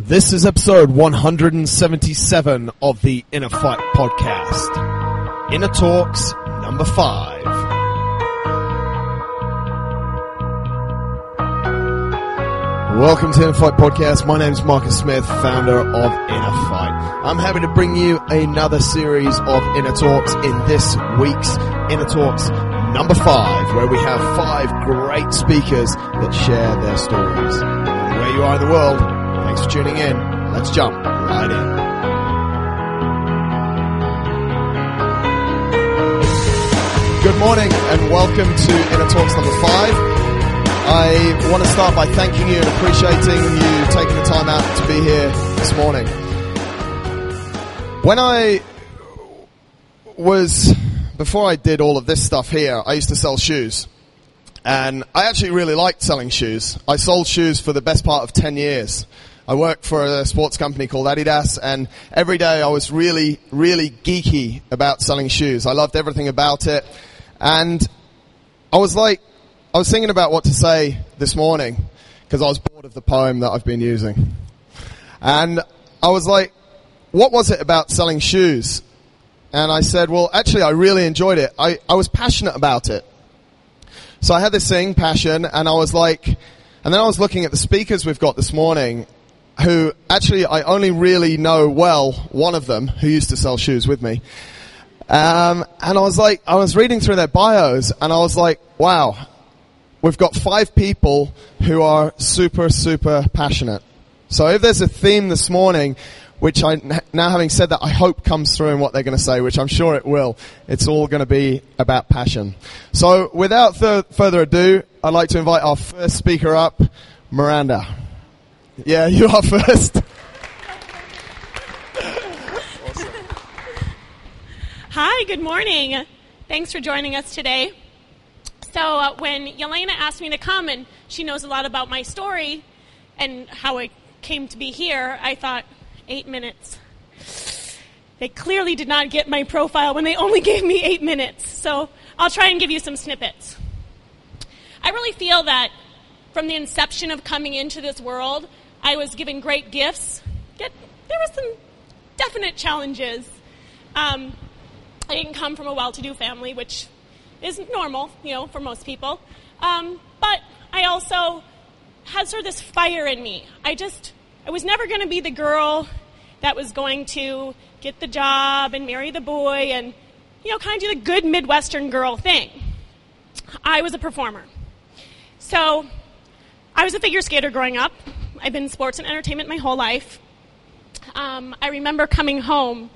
This is episode 177 of the Inner Fight podcast. Inner Talks number five. Welcome to Inner Fight Podcast. My name is Marcus Smith, founder of Inner Fight. I'm happy to bring you another series of Inner Talks in this week's Inner Talks number five, where we have five great speakers that share their stories. Where you are in the world, thanks for tuning in. Let's jump right in. Good morning and welcome to Inner Talks number five. I want to start by thanking you and appreciating you taking the time out to be here this morning. When I was, before I did all of this stuff here, I used to sell shoes. And I actually really liked selling shoes. I sold shoes for the best part of 10 years. I worked for a sports company called Adidas and every day I was really, really geeky about selling shoes. I loved everything about it. And I was like, I was thinking about what to say this morning because I was bored of the poem that I've been using. And I was like, what was it about selling shoes? And I said, well, actually, I really enjoyed it. I, I was passionate about it. So I had this thing, passion, and I was like, and then I was looking at the speakers we've got this morning, who actually I only really know well, one of them, who used to sell shoes with me. Um, and I was like, I was reading through their bios, and I was like, wow, we've got five people who are super, super passionate. So if there's a theme this morning, which I, now having said that, I hope comes through in what they're going to say, which I'm sure it will. It's all going to be about passion. So without th- further ado, I'd like to invite our first speaker up, Miranda. Yeah, you are first. Hi, good morning. Thanks for joining us today. So, uh, when Yelena asked me to come and she knows a lot about my story and how I came to be here, I thought, eight minutes. They clearly did not get my profile when they only gave me eight minutes. So, I'll try and give you some snippets. I really feel that from the inception of coming into this world, I was given great gifts. Yet there were some definite challenges. Um, I didn't come from a well-to-do family, which is normal, you know, for most people. Um, but I also had sort of this fire in me. I just, I was never going to be the girl that was going to get the job and marry the boy and, you know, kind of do the good Midwestern girl thing. I was a performer. So I was a figure skater growing up. I've been in sports and entertainment my whole life. Um, I remember coming home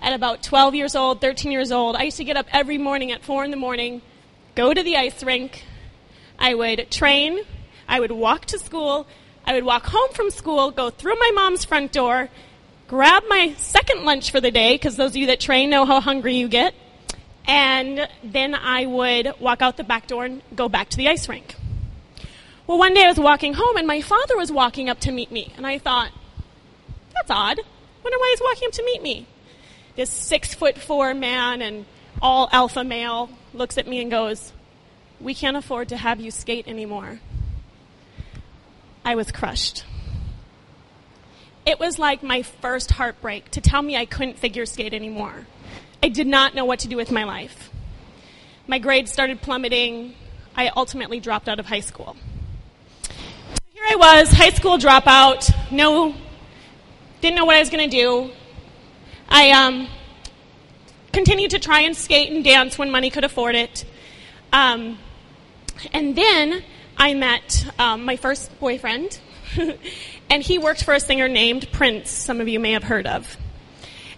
at about 12 years old, 13 years old. I used to get up every morning at 4 in the morning, go to the ice rink. I would train. I would walk to school. I would walk home from school, go through my mom's front door, grab my second lunch for the day, because those of you that train know how hungry you get. And then I would walk out the back door and go back to the ice rink. Well, one day I was walking home and my father was walking up to meet me. And I thought, that's odd. Wonder why he's walking up to meet me this six foot four man and all alpha male looks at me and goes, We can't afford to have you skate anymore. I was crushed. It was like my first heartbreak to tell me I couldn't figure skate anymore. I did not know what to do with my life. My grades started plummeting. I ultimately dropped out of high school. I was, high school dropout, no, didn't know what I was going to do. I um, continued to try and skate and dance when money could afford it. Um, and then I met um, my first boyfriend, and he worked for a singer named Prince, some of you may have heard of.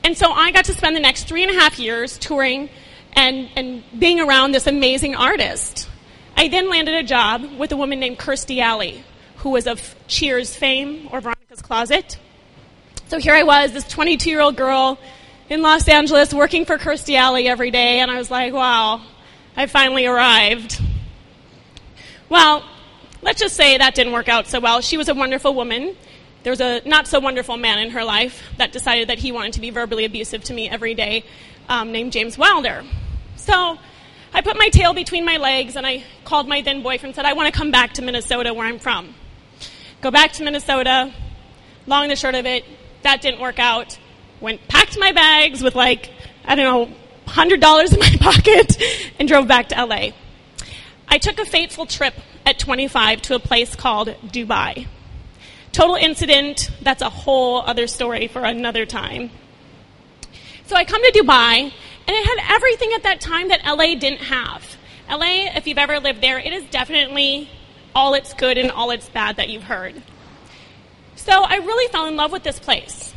And so I got to spend the next three and a half years touring and, and being around this amazing artist. I then landed a job with a woman named Kirstie Alley, who was of Cheers fame or Veronica's Closet. So here I was, this 22 year old girl in Los Angeles working for Kirstie Alley every day, and I was like, wow, I finally arrived. Well, let's just say that didn't work out so well. She was a wonderful woman. There was a not so wonderful man in her life that decided that he wanted to be verbally abusive to me every day, um, named James Wilder. So I put my tail between my legs and I called my then boyfriend and said, I want to come back to Minnesota where I'm from. Go back to Minnesota, long and the short of it, that didn't work out. Went, packed my bags with like, I don't know, $100 in my pocket and drove back to LA. I took a fateful trip at 25 to a place called Dubai. Total incident, that's a whole other story for another time. So I come to Dubai, and it had everything at that time that LA didn't have. LA, if you've ever lived there, it is definitely all it's good and all it's bad that you've heard. So I really fell in love with this place.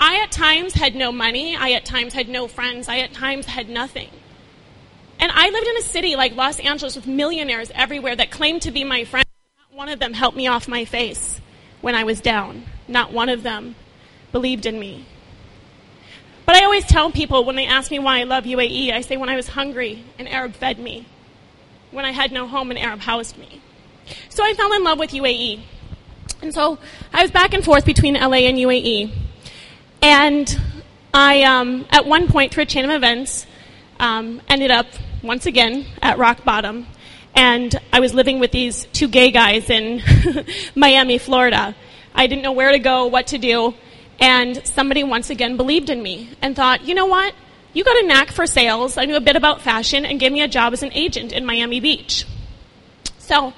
I at times had no money, I at times had no friends, I at times had nothing. And I lived in a city like Los Angeles with millionaires everywhere that claimed to be my friends. Not one of them helped me off my face when I was down. Not one of them believed in me. But I always tell people when they ask me why I love UAE, I say when I was hungry, an Arab fed me. When I had no home, an Arab housed me. So I fell in love with UAE. And so I was back and forth between LA and UAE. And I, um, at one point, through a chain of events, um, ended up once again at rock bottom. And I was living with these two gay guys in Miami, Florida. I didn't know where to go, what to do. And somebody once again believed in me and thought, you know what? You got a knack for sales. I knew a bit about fashion and gave me a job as an agent in Miami Beach. So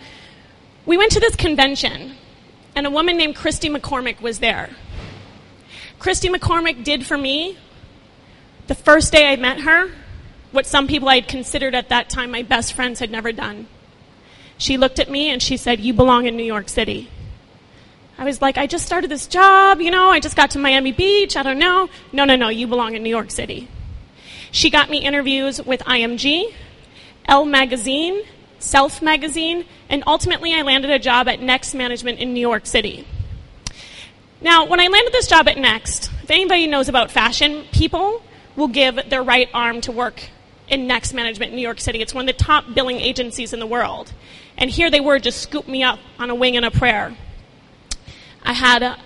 we went to this convention, and a woman named Christy McCormick was there. Christy McCormick did for me, the first day I met her, what some people I had considered at that time my best friends had never done. She looked at me and she said, You belong in New York City. I was like, I just started this job, you know, I just got to Miami Beach, I don't know. No, no, no, you belong in New York City. She got me interviews with IMG, Elle Magazine, Self Magazine, and ultimately I landed a job at Next Management in New York City. Now, when I landed this job at Next, if anybody knows about fashion, people will give their right arm to work in Next Management in New York City. It's one of the top billing agencies in the world. And here they were, just scoop me up on a wing and a prayer. I had a,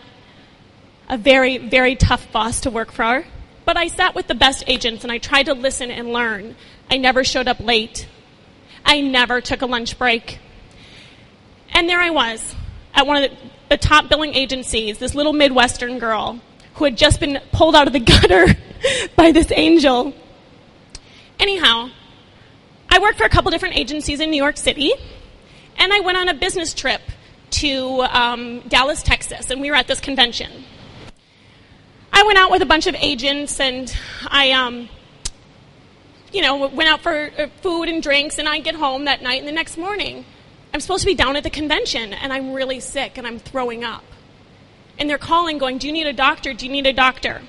a very, very tough boss to work for, but I sat with the best agents and I tried to listen and learn. I never showed up late. I never took a lunch break. And there I was at one of the, the top billing agencies, this little Midwestern girl who had just been pulled out of the gutter by this angel. Anyhow, I worked for a couple different agencies in New York City, and I went on a business trip to um, Dallas, Texas, and we were at this convention. I went out with a bunch of agents, and I, um, you know, went out for uh, food and drinks, and I get home that night, and the next morning, I'm supposed to be down at the convention, and I'm really sick, and I'm throwing up. And they're calling, going, Do you need a doctor? Do you need a doctor?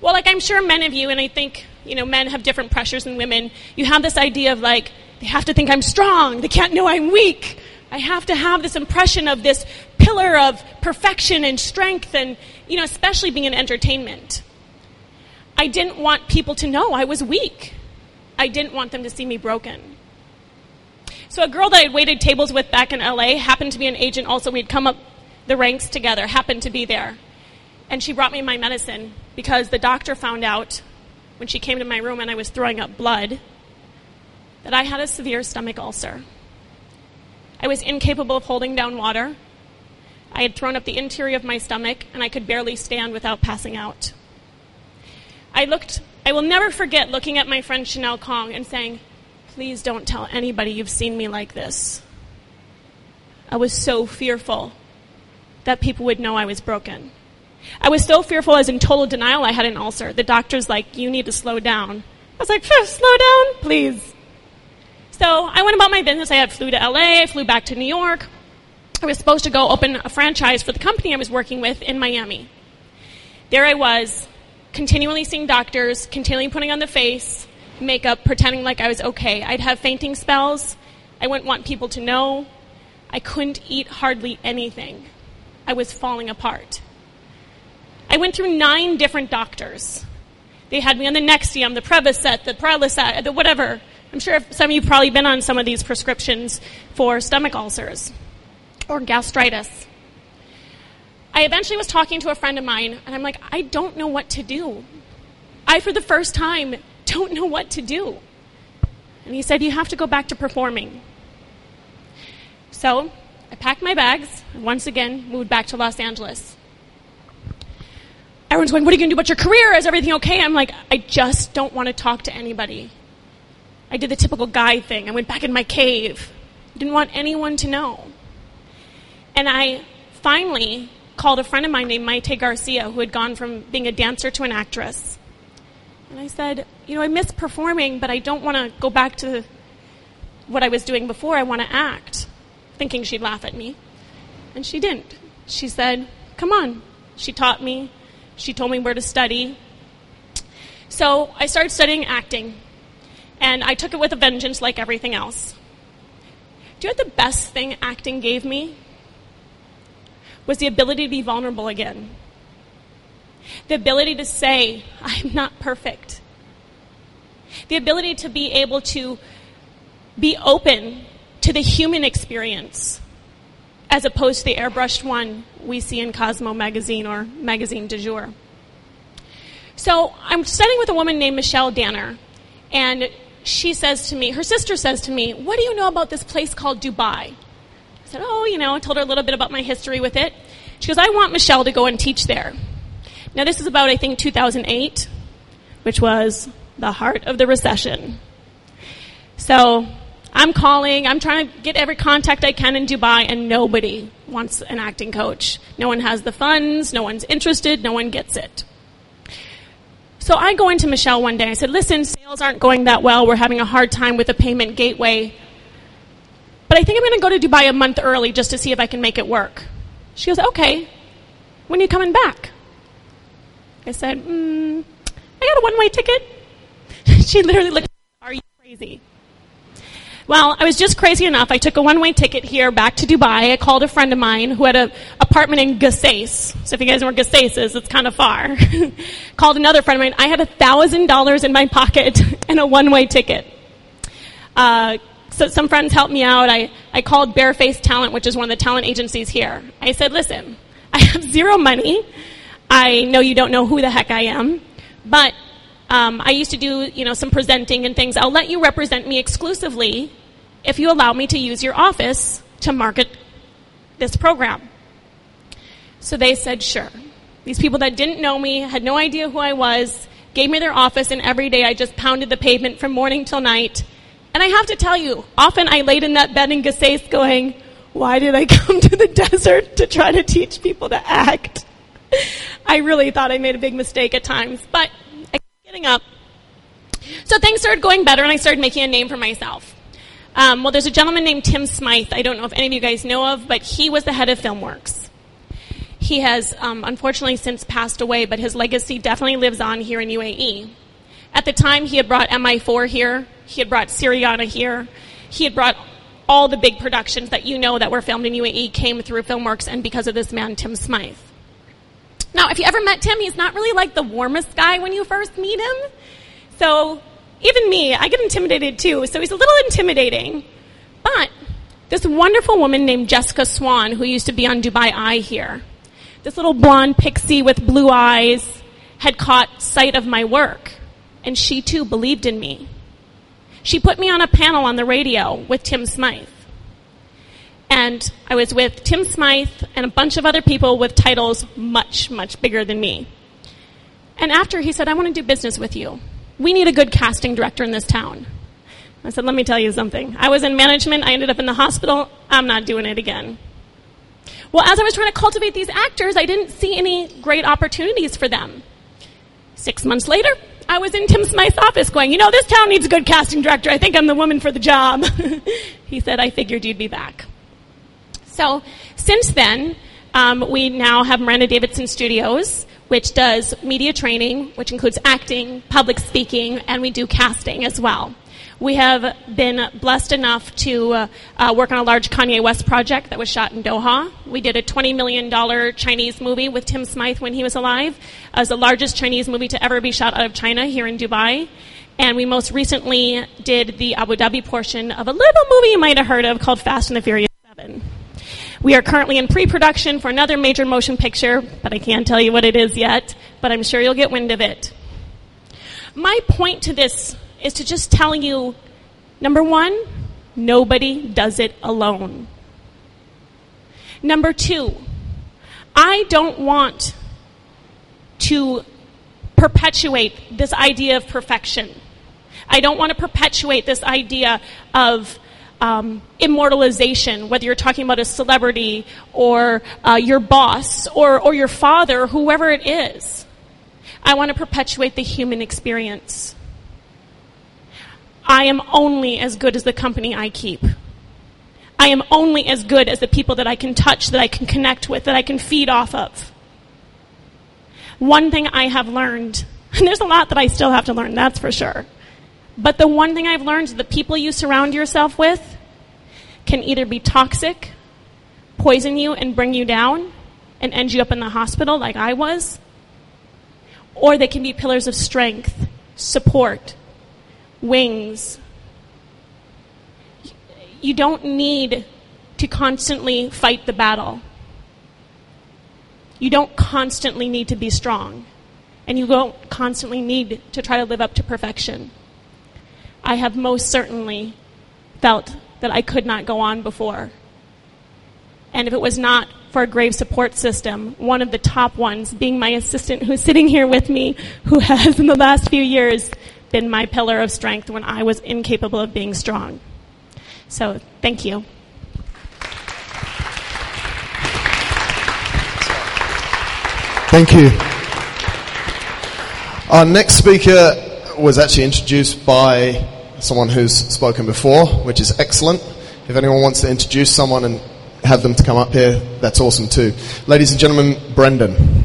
Well, like I'm sure many of you, and I think, you know, men have different pressures than women, you have this idea of like, they have to think I'm strong, they can't know I'm weak. I have to have this impression of this pillar of perfection and strength, and, you know, especially being in entertainment. I didn't want people to know I was weak. I didn't want them to see me broken. So, a girl that I'd waited tables with back in LA happened to be an agent also. We'd come up the ranks together, happened to be there. And she brought me my medicine because the doctor found out when she came to my room and I was throwing up blood that I had a severe stomach ulcer. I was incapable of holding down water. I had thrown up the interior of my stomach, and I could barely stand without passing out. I looked, I will never forget looking at my friend Chanel Kong and saying, Please don't tell anybody you've seen me like this. I was so fearful that people would know I was broken. I was so fearful, I was in total denial I had an ulcer. The doctor's like, You need to slow down. I was like, Slow down, please. So I went about my business. I had flew to LA, I flew back to New York. I was supposed to go open a franchise for the company I was working with in Miami. There I was, continually seeing doctors, continually putting on the face, makeup, pretending like I was okay. I'd have fainting spells. I wouldn't want people to know. I couldn't eat hardly anything. I was falling apart. I went through nine different doctors. They had me on the Nexium, the Prevacid, the Prilosec, the whatever. I'm sure some of you probably been on some of these prescriptions for stomach ulcers or gastritis. I eventually was talking to a friend of mine, and I'm like, I don't know what to do. I, for the first time, don't know what to do. And he said, You have to go back to performing. So I packed my bags and once again moved back to Los Angeles. everyone's going, What are you going to do about your career? Is everything okay? I'm like, I just don't want to talk to anybody. I did the typical guy thing. I went back in my cave. Didn't want anyone to know. And I finally called a friend of mine named Maite Garcia, who had gone from being a dancer to an actress. And I said, You know, I miss performing, but I don't want to go back to what I was doing before. I want to act. Thinking she'd laugh at me. And she didn't. She said, Come on. She taught me. She told me where to study. So I started studying acting. And I took it with a vengeance like everything else. Do you know what the best thing acting gave me? Was the ability to be vulnerable again. The ability to say, I'm not perfect. The ability to be able to be open to the human experience as opposed to the airbrushed one we see in Cosmo magazine or magazine du jour. So I'm studying with a woman named Michelle Danner, and she says to me, her sister says to me, What do you know about this place called Dubai? I said, Oh, you know, I told her a little bit about my history with it. She goes, I want Michelle to go and teach there. Now, this is about, I think, 2008, which was the heart of the recession. So I'm calling, I'm trying to get every contact I can in Dubai, and nobody wants an acting coach. No one has the funds, no one's interested, no one gets it. So I go into Michelle one day. I said, listen, sales aren't going that well. We're having a hard time with the payment gateway. I think I'm going to go to Dubai a month early just to see if I can make it work. She goes, okay. When are you coming back? I said, mm, I got a one way ticket. she literally looked, are you crazy? Well, I was just crazy enough. I took a one-way ticket here back to Dubai. I called a friend of mine who had an apartment in Qusais. So if you guys know where Qusais is, it's kind of far. called another friend of mine. I had a thousand dollars in my pocket and a one-way ticket. Uh, so some friends helped me out. I, I called Barefaced Talent, which is one of the talent agencies here. I said, listen, I have zero money. I know you don't know who the heck I am, but um, I used to do, you know, some presenting and things. I'll let you represent me exclusively if you allow me to use your office to market this program. So they said, sure. These people that didn't know me, had no idea who I was, gave me their office, and every day I just pounded the pavement from morning till night. And I have to tell you, often I laid in that bed in Qusais going, why did I come to the desert to try to teach people to act? I really thought I made a big mistake at times, but I kept getting up. So things started going better, and I started making a name for myself. Um, well, there's a gentleman named Tim Smythe. I don't know if any of you guys know of, but he was the head of FilmWorks. He has um, unfortunately since passed away, but his legacy definitely lives on here in UAE. At the time, he had brought MI4 here. He had brought Syriana here. He had brought all the big productions that you know that were filmed in UAE came through FilmWorks and because of this man, Tim Smythe. Now, if you ever met Tim, he's not really like the warmest guy when you first meet him. So even me, I get intimidated too, so he's a little intimidating. But this wonderful woman named Jessica Swan, who used to be on Dubai Eye here, this little blonde pixie with blue eyes, had caught sight of my work, and she too believed in me. She put me on a panel on the radio with Tim Smythe. And I was with Tim Smythe and a bunch of other people with titles much, much bigger than me. And after he said, I want to do business with you we need a good casting director in this town. I said, let me tell you something. I was in management. I ended up in the hospital. I'm not doing it again. Well, as I was trying to cultivate these actors, I didn't see any great opportunities for them. Six months later, I was in Tim Smythe's office going, you know, this town needs a good casting director. I think I'm the woman for the job. he said, I figured you'd be back. So, since then, um, we now have Miranda Davidson Studios which does media training, which includes acting, public speaking, and we do casting as well. We have been blessed enough to uh, uh, work on a large Kanye West project that was shot in Doha. We did a $20 million Chinese movie with Tim Smythe when he was alive. It was the largest Chinese movie to ever be shot out of China here in Dubai. And we most recently did the Abu Dhabi portion of a little movie you might have heard of called Fast and the Furious 7. We are currently in pre-production for another major motion picture, but I can't tell you what it is yet, but I'm sure you'll get wind of it. My point to this is to just tell you, number one, nobody does it alone. Number two, I don't want to perpetuate this idea of perfection. I don't want to perpetuate this idea of um, immortalization, whether you're talking about a celebrity or uh, your boss or, or your father, whoever it is. I want to perpetuate the human experience. I am only as good as the company I keep. I am only as good as the people that I can touch, that I can connect with, that I can feed off of. One thing I have learned, and there's a lot that I still have to learn, that's for sure. But the one thing I've learned is the people you surround yourself with can either be toxic, poison you and bring you down, and end you up in the hospital like I was, or they can be pillars of strength, support, wings. You don't need to constantly fight the battle. You don't constantly need to be strong. And you don't constantly need to try to live up to perfection. I have most certainly felt that I could not go on before. And if it was not for a grave support system, one of the top ones being my assistant who's sitting here with me, who has in the last few years been my pillar of strength when I was incapable of being strong. So, thank you. Thank you. Our next speaker was actually introduced by someone who's spoken before, which is excellent. If anyone wants to introduce someone and have them to come up here, that's awesome too. Ladies and gentlemen, Brendan.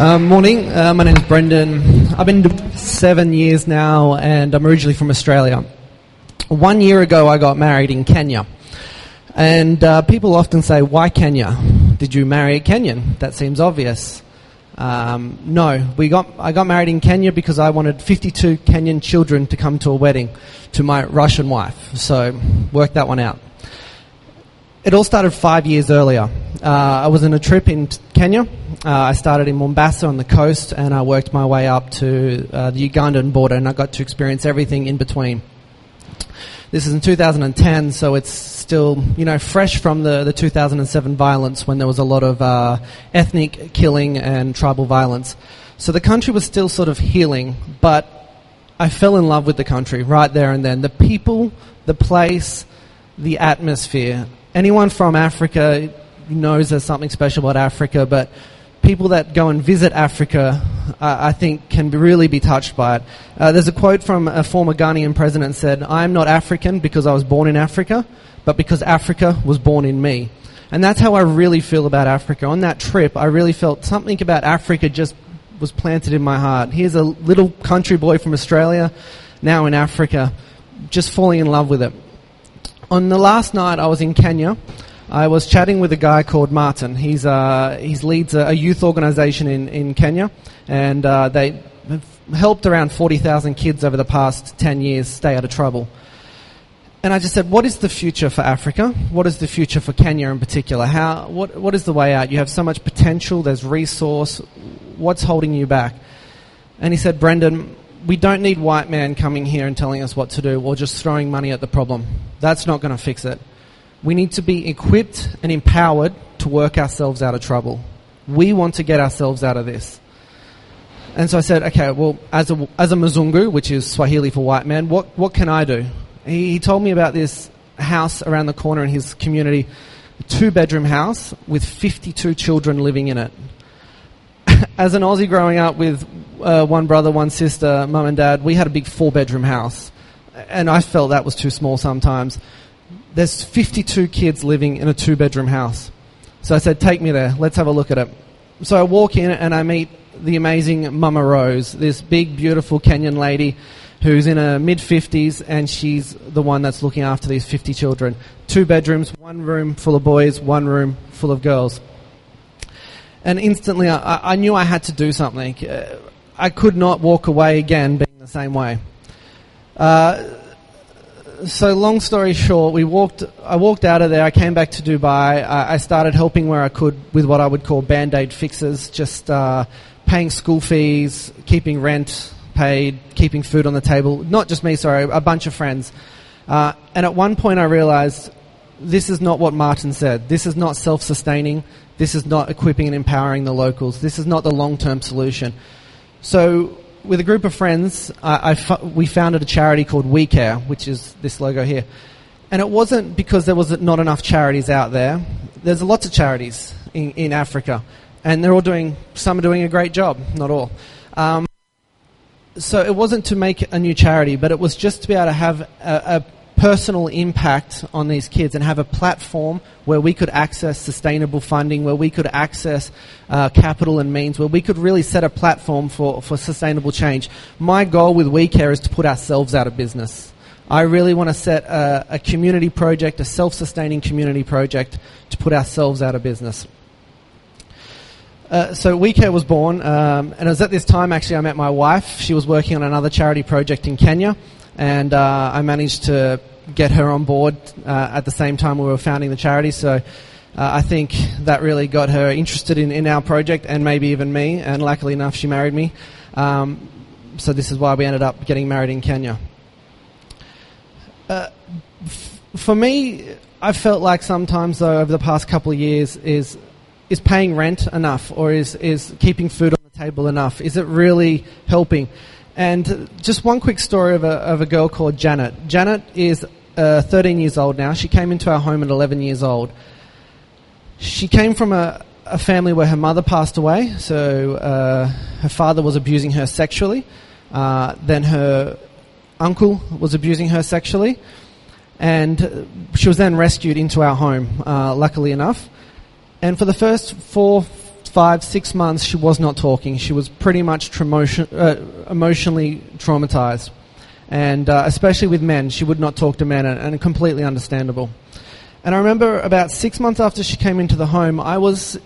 Um, morning, uh, my name is Brendan. I've been seven years now and I'm originally from Australia. One year ago I got married in Kenya. And uh, people often say, why Kenya? Did you marry a Kenyan? That seems obvious. Um, no, we got, I got married in Kenya because I wanted 52 Kenyan children to come to a wedding to my Russian wife. So, work that one out. It all started five years earlier. Uh, I was on a trip in Kenya. Uh, I started in Mombasa on the coast and I worked my way up to uh, the Ugandan border and I got to experience everything in between. This is in 2010, so it's still, you know, fresh from the, the 2007 violence when there was a lot of uh, ethnic killing and tribal violence. So the country was still sort of healing, but I fell in love with the country right there and then. The people, the place, the atmosphere. Anyone from Africa knows there's something special about Africa, but people that go and visit Africa, uh, I think, can be really be touched by it. Uh, there's a quote from a former Ghanaian president said, I am not African because I was born in Africa, but because Africa was born in me. And that's how I really feel about Africa. On that trip, I really felt something about Africa just was planted in my heart. Here's a little country boy from Australia, now in Africa, just falling in love with it. On the last night I was in Kenya, I was chatting with a guy called Martin. He's uh, he leads a, a, youth organization in, in Kenya, and uh, they have helped around 40,000 kids over the past 10 years stay out of trouble. And I just said, what is the future for Africa? What is the future for Kenya in particular? How, what, what is the way out? You have so much potential, there's resource. What's holding you back? And he said, Brendan, we don't need white man coming here and telling us what to do or just throwing money at the problem. That's not going to fix it. We need to be equipped and empowered to work ourselves out of trouble. We want to get ourselves out of this. And so I said, okay, well, as a, as a Mzungu, which is Swahili for white man, what, what can I do? He, he told me about this house around the corner in his community, a two bedroom house with 52 children living in it. as an Aussie growing up with uh, one brother, one sister, mum and dad, we had a big four bedroom house. And I felt that was too small sometimes there's 52 kids living in a two bedroom house. So I said, take me there. Let's have a look at it. So I walk in and I meet the amazing Mama Rose, this big, beautiful Kenyan lady who's in her mid 50s and she's the one that's looking after these 50 children. Two bedrooms, one room full of boys, one room full of girls. And instantly I, I knew I had to do something. Uh, I could not walk away again being the same way. Uh, so long story short, we walked. I walked out of there. I came back to Dubai. I, I started helping where I could with what I would call band-aid fixes, just uh, paying school fees, keeping rent paid, keeping food on the table. Not just me, sorry, a bunch of friends. Uh, and at one point, I realized this is not what Martin said. This is not self sustaining. This is not equipping and empowering the locals. This is not the long term solution. So, with a group of friends, I, I fu- we founded a charity called We Care, which is this logo here. And it wasn't because there was not enough charities out there. There's lots of charities in, in Africa, and they're all doing, some are doing a great job, not all. Um, so it wasn't to make a new charity, but it was just to be able to have a, a personal impact on these kids and have a platform where we could access sustainable funding, where we could access uh, capital and means, where we could really set a platform for, for sustainable change. My goal with We Care is to put ourselves out of business. I really want to set a, a community project, a self sustaining community project, to put ourselves out of business. Uh, so We Care was born, um, and it was at this time actually I met my wife. She was working on another charity project in Kenya, and uh, I managed to get her on board uh, at the same time we were founding the charity. So uh, I think that really got her interested in, in our project, and maybe even me. And luckily enough, she married me. Um, so this is why we ended up getting married in Kenya. Uh, f- for me, I felt like sometimes though over the past couple of years is is paying rent enough or is, is keeping food on the table enough? Is it really helping? And just one quick story of a, of a girl called Janet. Janet is uh, 13 years old now. She came into our home at 11 years old. She came from a, a family where her mother passed away, so uh, her father was abusing her sexually. Uh, then her uncle was abusing her sexually. And she was then rescued into our home, uh, luckily enough. And for the first four, five, six months, she was not talking. She was pretty much tramotion, uh, emotionally traumatized. And uh, especially with men, she would not talk to men, and, and completely understandable. And I remember about six months after she came into the home, I was,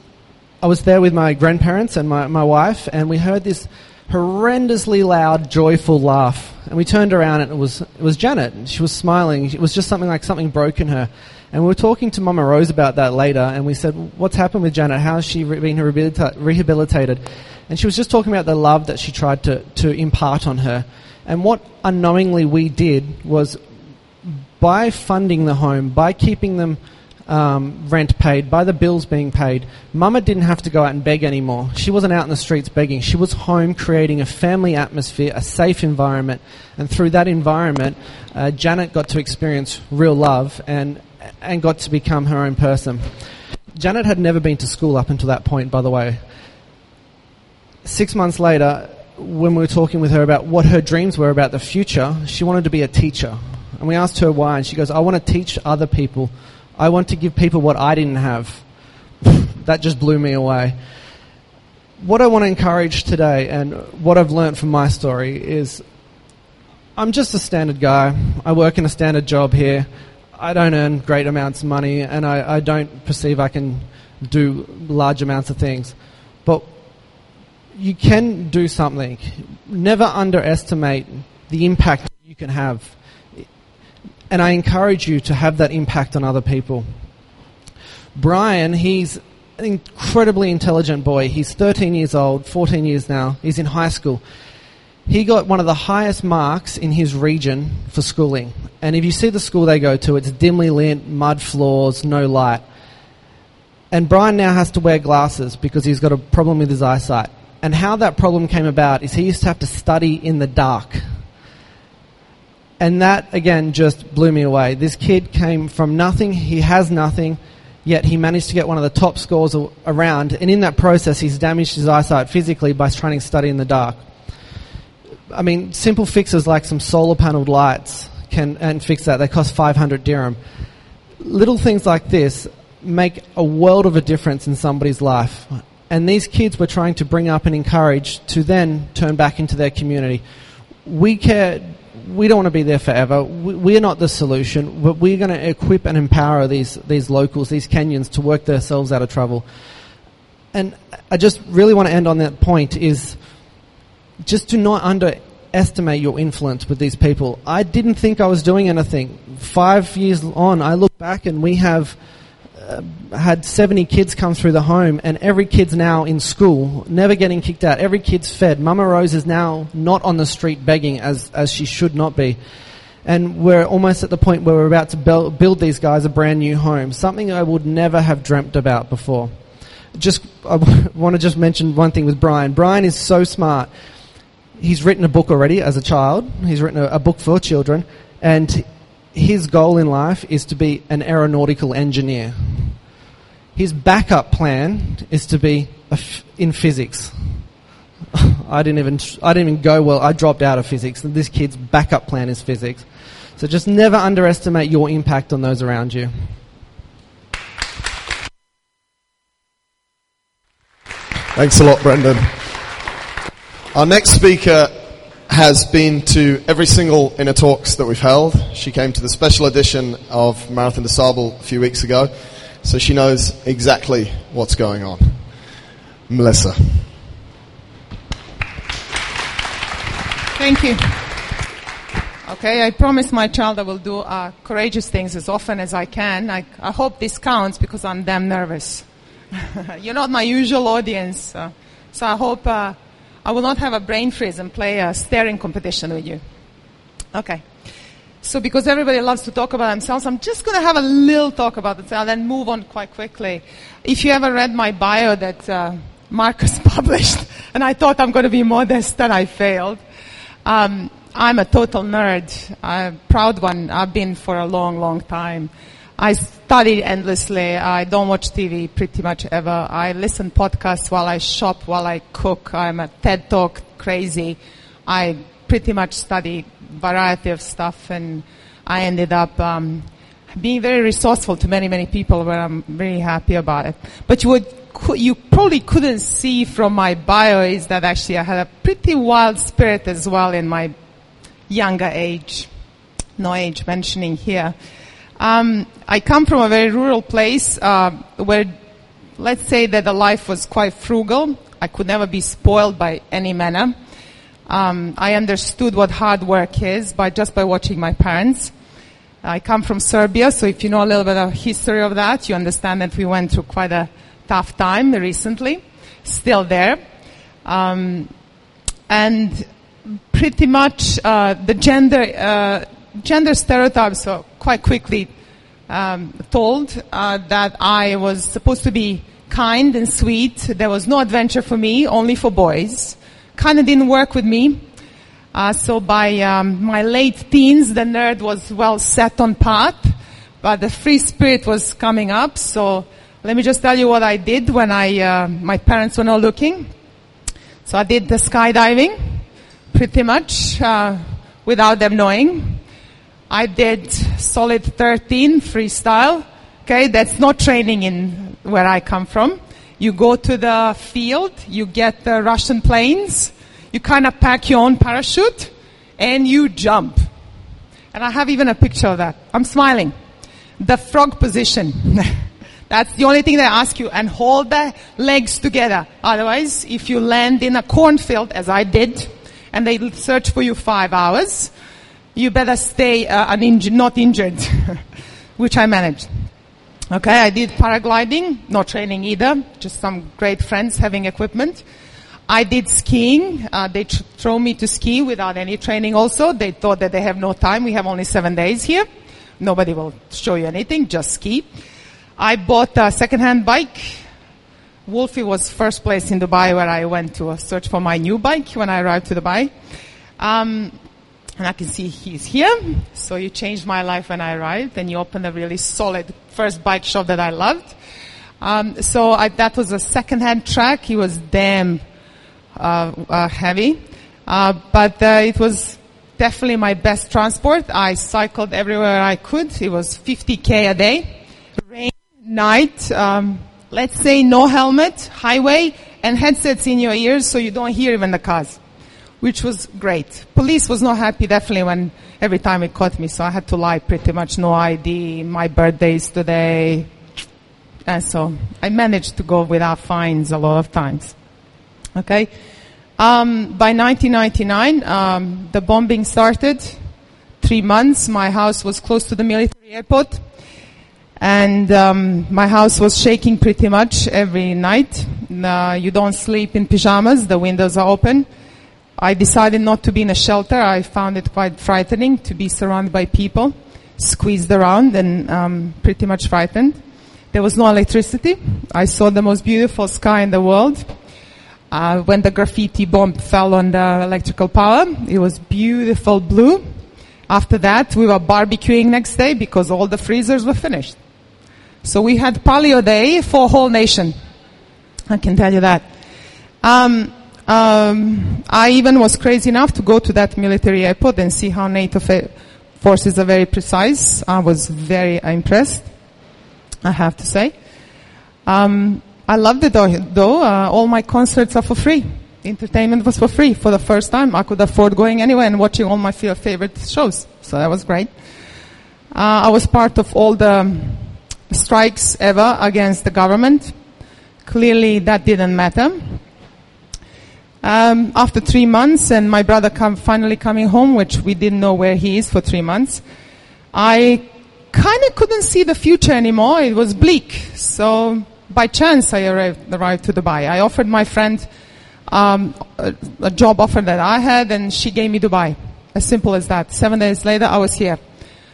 I was there with my grandparents and my, my wife, and we heard this horrendously loud, joyful laugh. And we turned around, and it was, it was Janet. She was smiling. It was just something like something broke in her. And we were talking to Mama Rose about that later, and we said, What's happened with Janet? How has she been rehabilita- rehabilitated? And she was just talking about the love that she tried to, to impart on her. And what unknowingly we did was by funding the home, by keeping them um, rent paid, by the bills being paid, Mama didn't have to go out and beg anymore. She wasn't out in the streets begging. She was home creating a family atmosphere, a safe environment. And through that environment, uh, Janet got to experience real love and and got to become her own person. Janet had never been to school up until that point, by the way. Six months later, when we were talking with her about what her dreams were about the future, she wanted to be a teacher. And we asked her why, and she goes, I want to teach other people. I want to give people what I didn't have. that just blew me away. What I want to encourage today, and what I've learned from my story, is I'm just a standard guy. I work in a standard job here. I don't earn great amounts of money and I, I don't perceive I can do large amounts of things. But you can do something. Never underestimate the impact you can have. And I encourage you to have that impact on other people. Brian, he's an incredibly intelligent boy. He's 13 years old, 14 years now. He's in high school he got one of the highest marks in his region for schooling. And if you see the school they go to, it's dimly lit, mud floors, no light. And Brian now has to wear glasses because he's got a problem with his eyesight. And how that problem came about is he used to have to study in the dark. And that, again, just blew me away. This kid came from nothing, he has nothing, yet he managed to get one of the top scores around. And in that process, he's damaged his eyesight physically by trying to study in the dark. I mean, simple fixes like some solar panelled lights can and fix that. They cost 500 dirham. Little things like this make a world of a difference in somebody's life. And these kids we're trying to bring up and encourage to then turn back into their community. We care. We don't want to be there forever. We, are not the solution, but we're going to equip and empower these these locals, these Kenyans, to work themselves out of trouble. And I just really want to end on that point. Is just do not underestimate your influence with these people. I didn't think I was doing anything. Five years on, I look back and we have uh, had 70 kids come through the home, and every kid's now in school, never getting kicked out. Every kid's fed. Mama Rose is now not on the street begging as, as she should not be. and we're almost at the point where we're about to build, build these guys a brand new home, something I would never have dreamt about before. Just, I want to just mention one thing with Brian. Brian is so smart. He's written a book already as a child. He's written a, a book for children, and his goal in life is to be an aeronautical engineer. His backup plan is to be in physics. I didn't even I didn't even go well. I dropped out of physics. And this kid's backup plan is physics. So just never underestimate your impact on those around you. Thanks a lot, Brendan. Our next speaker has been to every single inner talks that we've held. She came to the special edition of Marathon des Sables a few weeks ago, so she knows exactly what's going on. Melissa. Thank you. Okay, I promise my child I will do uh, courageous things as often as I can. I, I hope this counts because I'm damn nervous. You're not my usual audience, uh, so I hope uh, I will not have a brain freeze and play a staring competition with you. Okay. So because everybody loves to talk about themselves, I'm just going to have a little talk about it and then move on quite quickly. If you ever read my bio that uh, Marcus published, and I thought I'm going to be modest, and I failed. Um, I'm a total nerd. I'm a proud one. I've been for a long, long time. I study endlessly. I don't watch TV pretty much ever. I listen podcasts while I shop, while I cook. I'm a TED Talk crazy. I pretty much study variety of stuff and I ended up um, being very resourceful to many, many people where I'm very happy about it. But you would you probably couldn't see from my bio is that actually I had a pretty wild spirit as well in my younger age. No age mentioning here. Um, I come from a very rural place uh, where, let's say that the life was quite frugal. I could never be spoiled by any manner. Um, I understood what hard work is by just by watching my parents. I come from Serbia, so if you know a little bit of history of that, you understand that we went through quite a tough time recently. Still there. Um, and pretty much uh, the gender uh, gender stereotypes are quite quickly um, told uh, that I was supposed to be kind and sweet. There was no adventure for me, only for boys. Kind of didn't work with me. Uh, so by um, my late teens, the nerd was well set on path, but the free spirit was coming up. So let me just tell you what I did when I uh, my parents were not looking. So I did the skydiving, pretty much uh, without them knowing. I did solid 13 freestyle. Okay, that's not training in where I come from. You go to the field, you get the Russian planes, you kind of pack your own parachute, and you jump. And I have even a picture of that. I'm smiling. The frog position. That's the only thing they ask you. And hold the legs together. Otherwise, if you land in a cornfield, as I did, and they search for you five hours, you better stay uh, uninjured, not injured, which I managed. Okay, I did paragliding, no training either, just some great friends having equipment. I did skiing. Uh, they tr- throw me to ski without any training also. They thought that they have no time. We have only seven days here. Nobody will show you anything, just ski. I bought a second-hand bike. Wolfie was first place in Dubai where I went to search for my new bike when I arrived to Dubai. Um, and I can see he's here. So you changed my life when I arrived and you opened a really solid first bike shop that I loved. Um, so I, that was a second-hand track. He was damn uh, uh, heavy, uh, but uh, it was definitely my best transport. I cycled everywhere I could. It was 50k a day, rain, night. Um, let's say no helmet, highway, and headsets in your ears so you don't hear even the cars which was great. Police was not happy definitely when every time it caught me, so I had to lie pretty much, no ID, my birthday is today. And so I managed to go without fines a lot of times. Okay. Um, by 1999, um, the bombing started. Three months, my house was close to the military airport, and um, my house was shaking pretty much every night. Uh, you don't sleep in pajamas; the windows are open I decided not to be in a shelter. I found it quite frightening to be surrounded by people, squeezed around and um, pretty much frightened. There was no electricity. I saw the most beautiful sky in the world. Uh, when the graphite bomb fell on the electrical power, it was beautiful blue. After that, we were barbecuing next day because all the freezers were finished. So we had paleo day for whole nation. I can tell you that. Um, um, I even was crazy enough to go to that military airport and see how NATO fa- forces are very precise. I was very impressed, I have to say. Um, I loved it though. though. Uh, all my concerts are for free. Entertainment was for free for the first time. I could afford going anywhere and watching all my favorite shows. So that was great. Uh, I was part of all the strikes ever against the government. Clearly that didn't matter. Um, after three months and my brother come, finally coming home, which we didn't know where he is for three months, I kind of couldn't see the future anymore. It was bleak. So by chance I arrived, arrived to Dubai. I offered my friend um, a, a job offer that I had and she gave me Dubai. As simple as that. Seven days later I was here.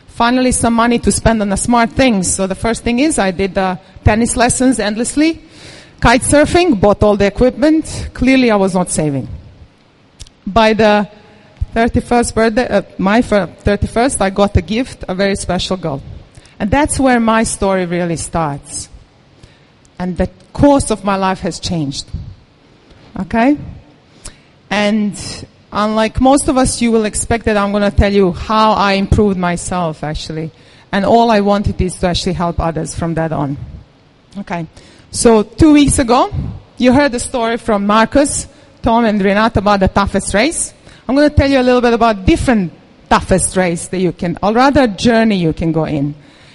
Finally some money to spend on the smart things. So the first thing is I did tennis lessons endlessly kite surfing, bought all the equipment. Clearly I was not saving. By the 31st birthday, uh, my 31st, I got a gift, a very special girl. And that's where my story really starts. And the course of my life has changed. Okay? And unlike most of us, you will expect that I'm going to tell you how I improved myself actually. And all I wanted is to actually help others from that on. Okay. So two weeks ago, you heard the story from Marcus, Tom, and Renata about the toughest race. I'm going to tell you a little bit about different toughest race that you can, or rather journey you can go in.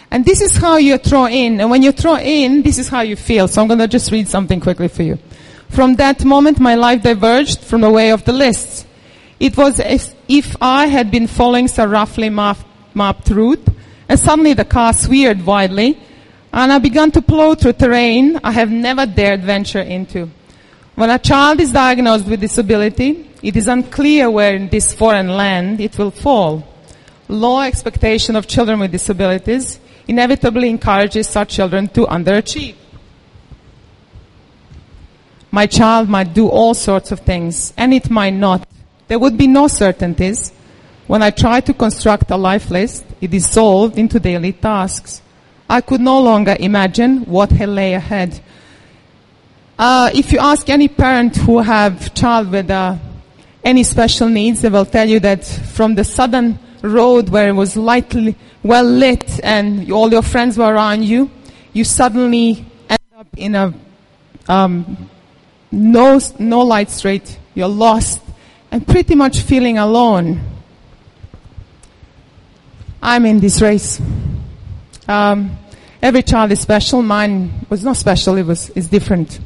And this is how you throw in. And when you throw in, this is how you feel. So I'm going to just read something quickly for you. From that moment, my life diverged from the way of the lists. It was as if I had been following a roughly mapped, mapped route, and suddenly the car swerved wildly, and I began to plow through terrain I have never dared venture into. When a child is diagnosed with disability, it is unclear where in this foreign land it will fall. Low expectation of children with disabilities inevitably encourages such children to underachieve. My child might do all sorts of things, and it might not. There would be no certainties. When I try to construct a life list, it is solved into daily tasks. I could no longer imagine what lay ahead. Uh, if you ask any parent who have child with uh, any special needs, they will tell you that from the southern road where it was lightly well lit and all your friends were around you, you suddenly end up in a um, no no light street. You're lost and pretty much feeling alone. I'm in this race. Um, every child is special. Mine was not special. It was is different.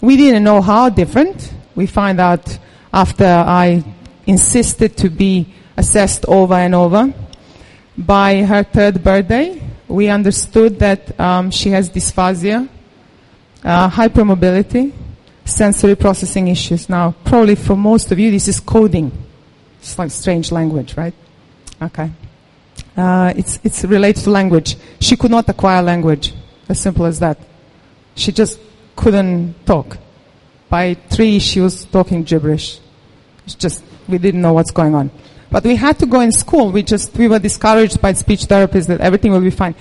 We didn't know how different. We find out after I insisted to be assessed over and over. By her third birthday, we understood that um, she has dysphasia, uh, hypermobility, sensory processing issues. Now, probably for most of you, this is coding. It's like strange language, right? Okay. Uh, it's, it's related to language. She could not acquire language. As simple as that. She just couldn't talk. By three, she was talking gibberish. It's just, we didn't know what's going on. But we had to go in school. We just, we were discouraged by speech therapists that everything will be fine.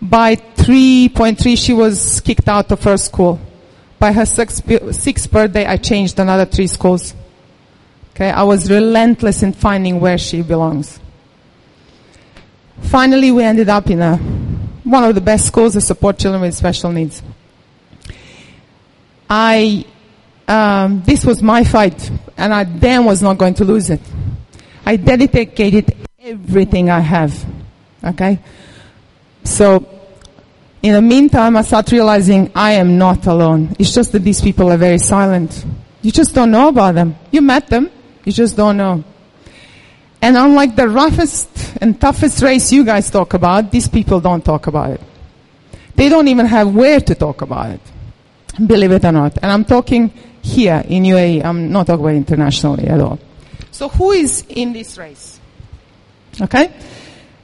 By 3.3, she was kicked out of her school. By her sixth, sixth birthday, I changed another three schools. Okay, I was relentless in finding where she belongs. Finally, we ended up in a, one of the best schools to support children with special needs. I, um, this was my fight, and I then was not going to lose it. I dedicated everything I have. Okay? So, in the meantime, I start realizing I am not alone. It's just that these people are very silent. You just don't know about them. You met them, you just don't know. And unlike the roughest and toughest race you guys talk about, these people don't talk about it. They don't even have where to talk about it. Believe it or not. And I'm talking here in UAE. I'm not talking about internationally at all. So who is in this race? Okay?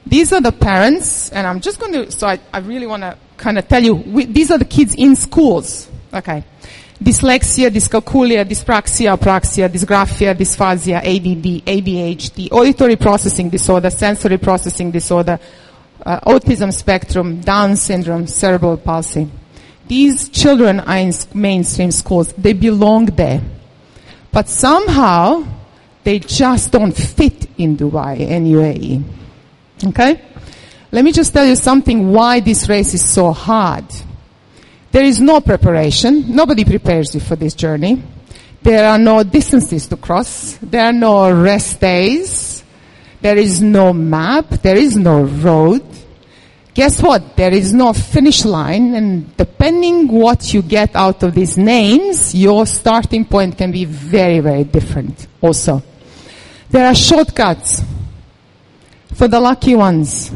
These are the parents, and I'm just going to, so I, I really want to kind of tell you, we, these are the kids in schools. Okay. Dyslexia, dyscalculia, dyspraxia, apraxia, dysgraphia, dysphasia, ADD, ADHD, auditory processing disorder, sensory processing disorder, uh, autism spectrum, Down syndrome, cerebral palsy. These children are in mainstream schools. They belong there. But somehow, they just don't fit in Dubai and UAE. Okay? Let me just tell you something why this race is so hard. There is no preparation. Nobody prepares you for this journey. There are no distances to cross. There are no rest days. There is no map. There is no road. Guess what? There is no finish line and depending what you get out of these names, your starting point can be very, very different also. There are shortcuts for the lucky ones.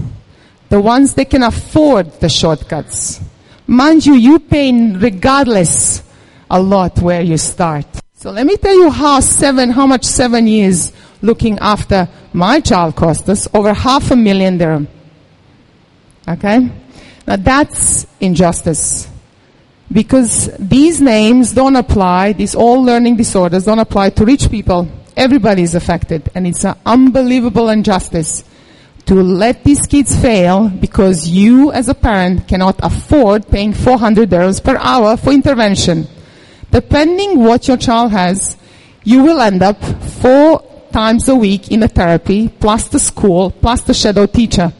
The ones that can afford the shortcuts. Mind you, you pay regardless a lot where you start. So let me tell you how seven, how much seven years looking after my child cost us over half a million dirham. Okay? Now that's injustice. Because these names don't apply, these all learning disorders don't apply to rich people. Everybody is affected and it's an unbelievable injustice to let these kids fail because you as a parent cannot afford paying 400 dirhams per hour for intervention. Depending what your child has, you will end up four times a week in a therapy, plus the school, plus the shadow teacher.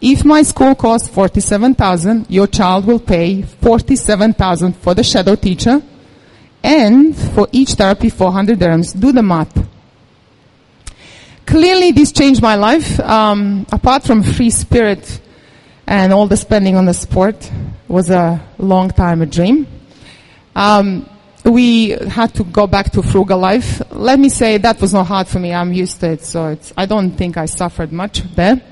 If my school costs 47,000, your child will pay 47,000 for the shadow teacher and for each therapy 400 dirhams. Do the math clearly this changed my life. Um, apart from free spirit and all the spending on the sport was a long time a dream. Um, we had to go back to frugal life. Let me say that was not hard for me. I'm used to it, so I don't think I suffered much there.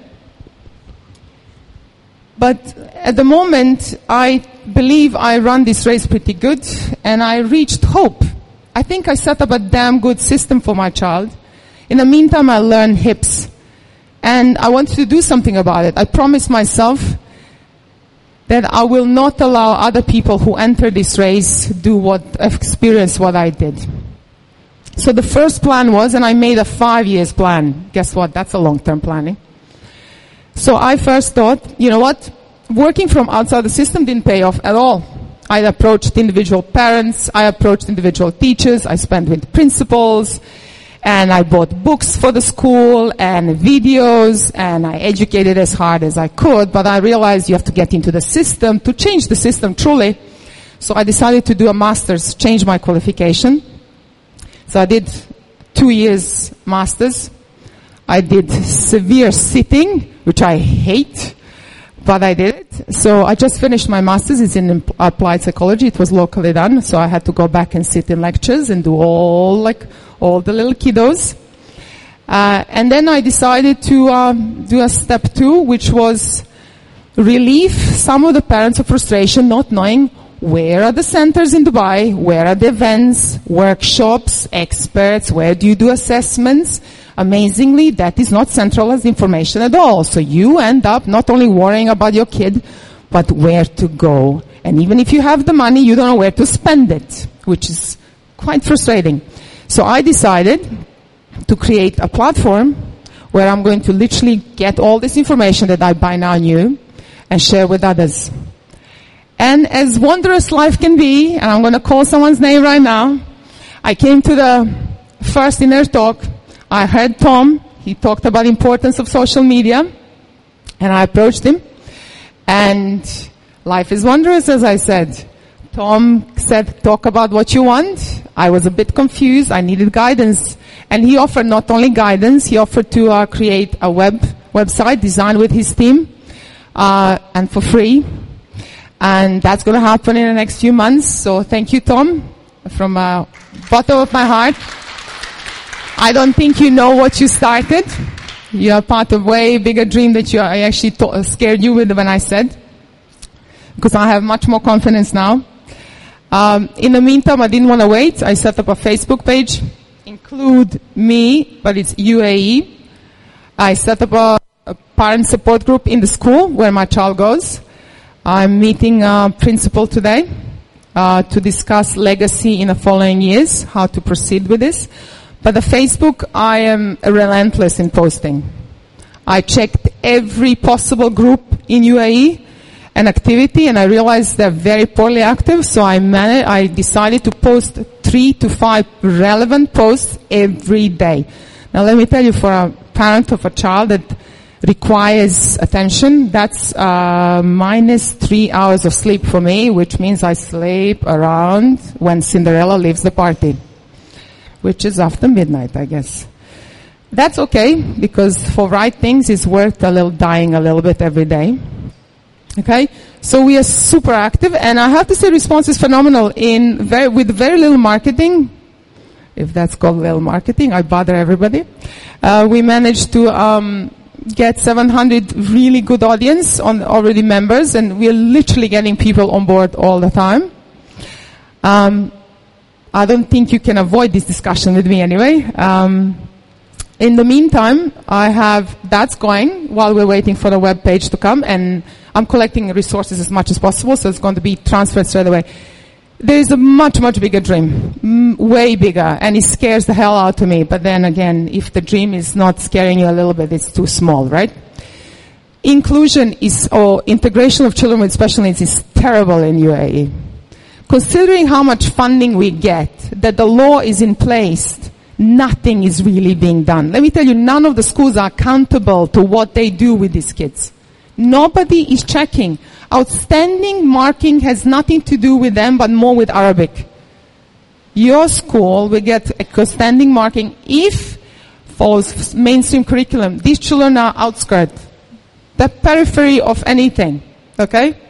But at the moment, I believe I run this race pretty good, and I reached hope. I think I set up a damn good system for my child. In the meantime, I learned hips. And I wanted to do something about it. I promised myself that I will not allow other people who enter this race do what, experience what I did. So the first plan was, and I made a five years plan. Guess what? That's a long-term planning. So I first thought, you know what? Working from outside the system didn't pay off at all. I approached individual parents, I approached individual teachers, I spent with principals, and I bought books for the school and videos and I educated as hard as I could, but I realized you have to get into the system to change the system truly. So I decided to do a master's, change my qualification. So I did two years master's. I did severe sitting, which I hate, but I did it. So I just finished my master's. It's in applied psychology. It was locally done. So I had to go back and sit in lectures and do all like all the little kiddos. Uh, and then I decided to uh, do a step two, which was relieve some of the parents of frustration not knowing where are the centers in Dubai, where are the events, workshops, experts, where do you do assessments. Amazingly, that is not centralized information at all. So you end up not only worrying about your kid, but where to go. And even if you have the money, you don't know where to spend it, which is quite frustrating. So I decided to create a platform where I'm going to literally get all this information that I by now knew and share with others. And as wondrous life can be, and I'm going to call someone's name right now, I came to the first inner talk. I heard Tom. He talked about importance of social media. And I approached him. And life is wondrous, as I said. Tom said, talk about what you want. I was a bit confused. I needed guidance. And he offered not only guidance, he offered to uh, create a web website designed with his team, uh, and for free. And that's going to happen in the next few months. So thank you, Tom, from uh, bottom of my heart. I don't think you know what you started. You are part of way bigger dream that you, I actually scared you with when I said. Because I have much more confidence now. Um, in the meantime, I didn't want to wait. I set up a Facebook page, include me, but it's UAE. I set up a, a parent support group in the school where my child goes. I'm meeting a principal today uh, to discuss legacy in the following years, how to proceed with this. But the Facebook, I am relentless in posting. I checked every possible group in UAE and activity, and I realized they're very poorly active. So I managed, I decided to post three to five relevant posts every day. Now, let me tell you, for a parent of a child that requires attention, that's uh, minus three hours of sleep for me, which means I sleep around when Cinderella leaves the party, which is after midnight, I guess. That's okay because for right things, it's worth a little dying a little bit every day. Okay, so we are super active, and I have to say, response is phenomenal. In very, with very little marketing, if that's called little marketing, I bother everybody. Uh, we managed to um, get 700 really good audience on already members, and we're literally getting people on board all the time. Um, I don't think you can avoid this discussion with me anyway. Um, in the meantime, I have that's going while we're waiting for the web page to come, and I'm collecting resources as much as possible, so it's going to be transferred straight away. There is a much, much bigger dream, m- way bigger, and it scares the hell out of me. But then again, if the dream is not scaring you a little bit, it's too small, right? Inclusion is, or integration of children with special needs is terrible in UAE. Considering how much funding we get, that the law is in place, nothing is really being done. Let me tell you, none of the schools are accountable to what they do with these kids. Nobody is checking. Outstanding marking has nothing to do with them, but more with Arabic. Your school will get outstanding marking if follows mainstream curriculum. These children are outskirt, the periphery of anything. Okay?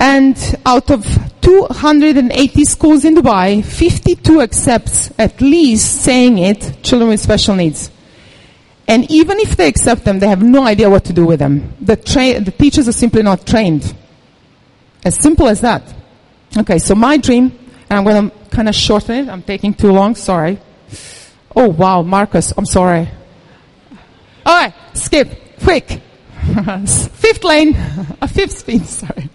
And out of 280 schools in Dubai, 52 accepts at least saying it, children with special needs. And even if they accept them, they have no idea what to do with them. The, tra- the teachers are simply not trained. As simple as that. Okay, so my dream, and I'm going to kind of shorten it. I'm taking too long. Sorry. Oh wow, Marcus, I'm sorry. All right, skip, quick. fifth lane, a fifth speed. Sorry,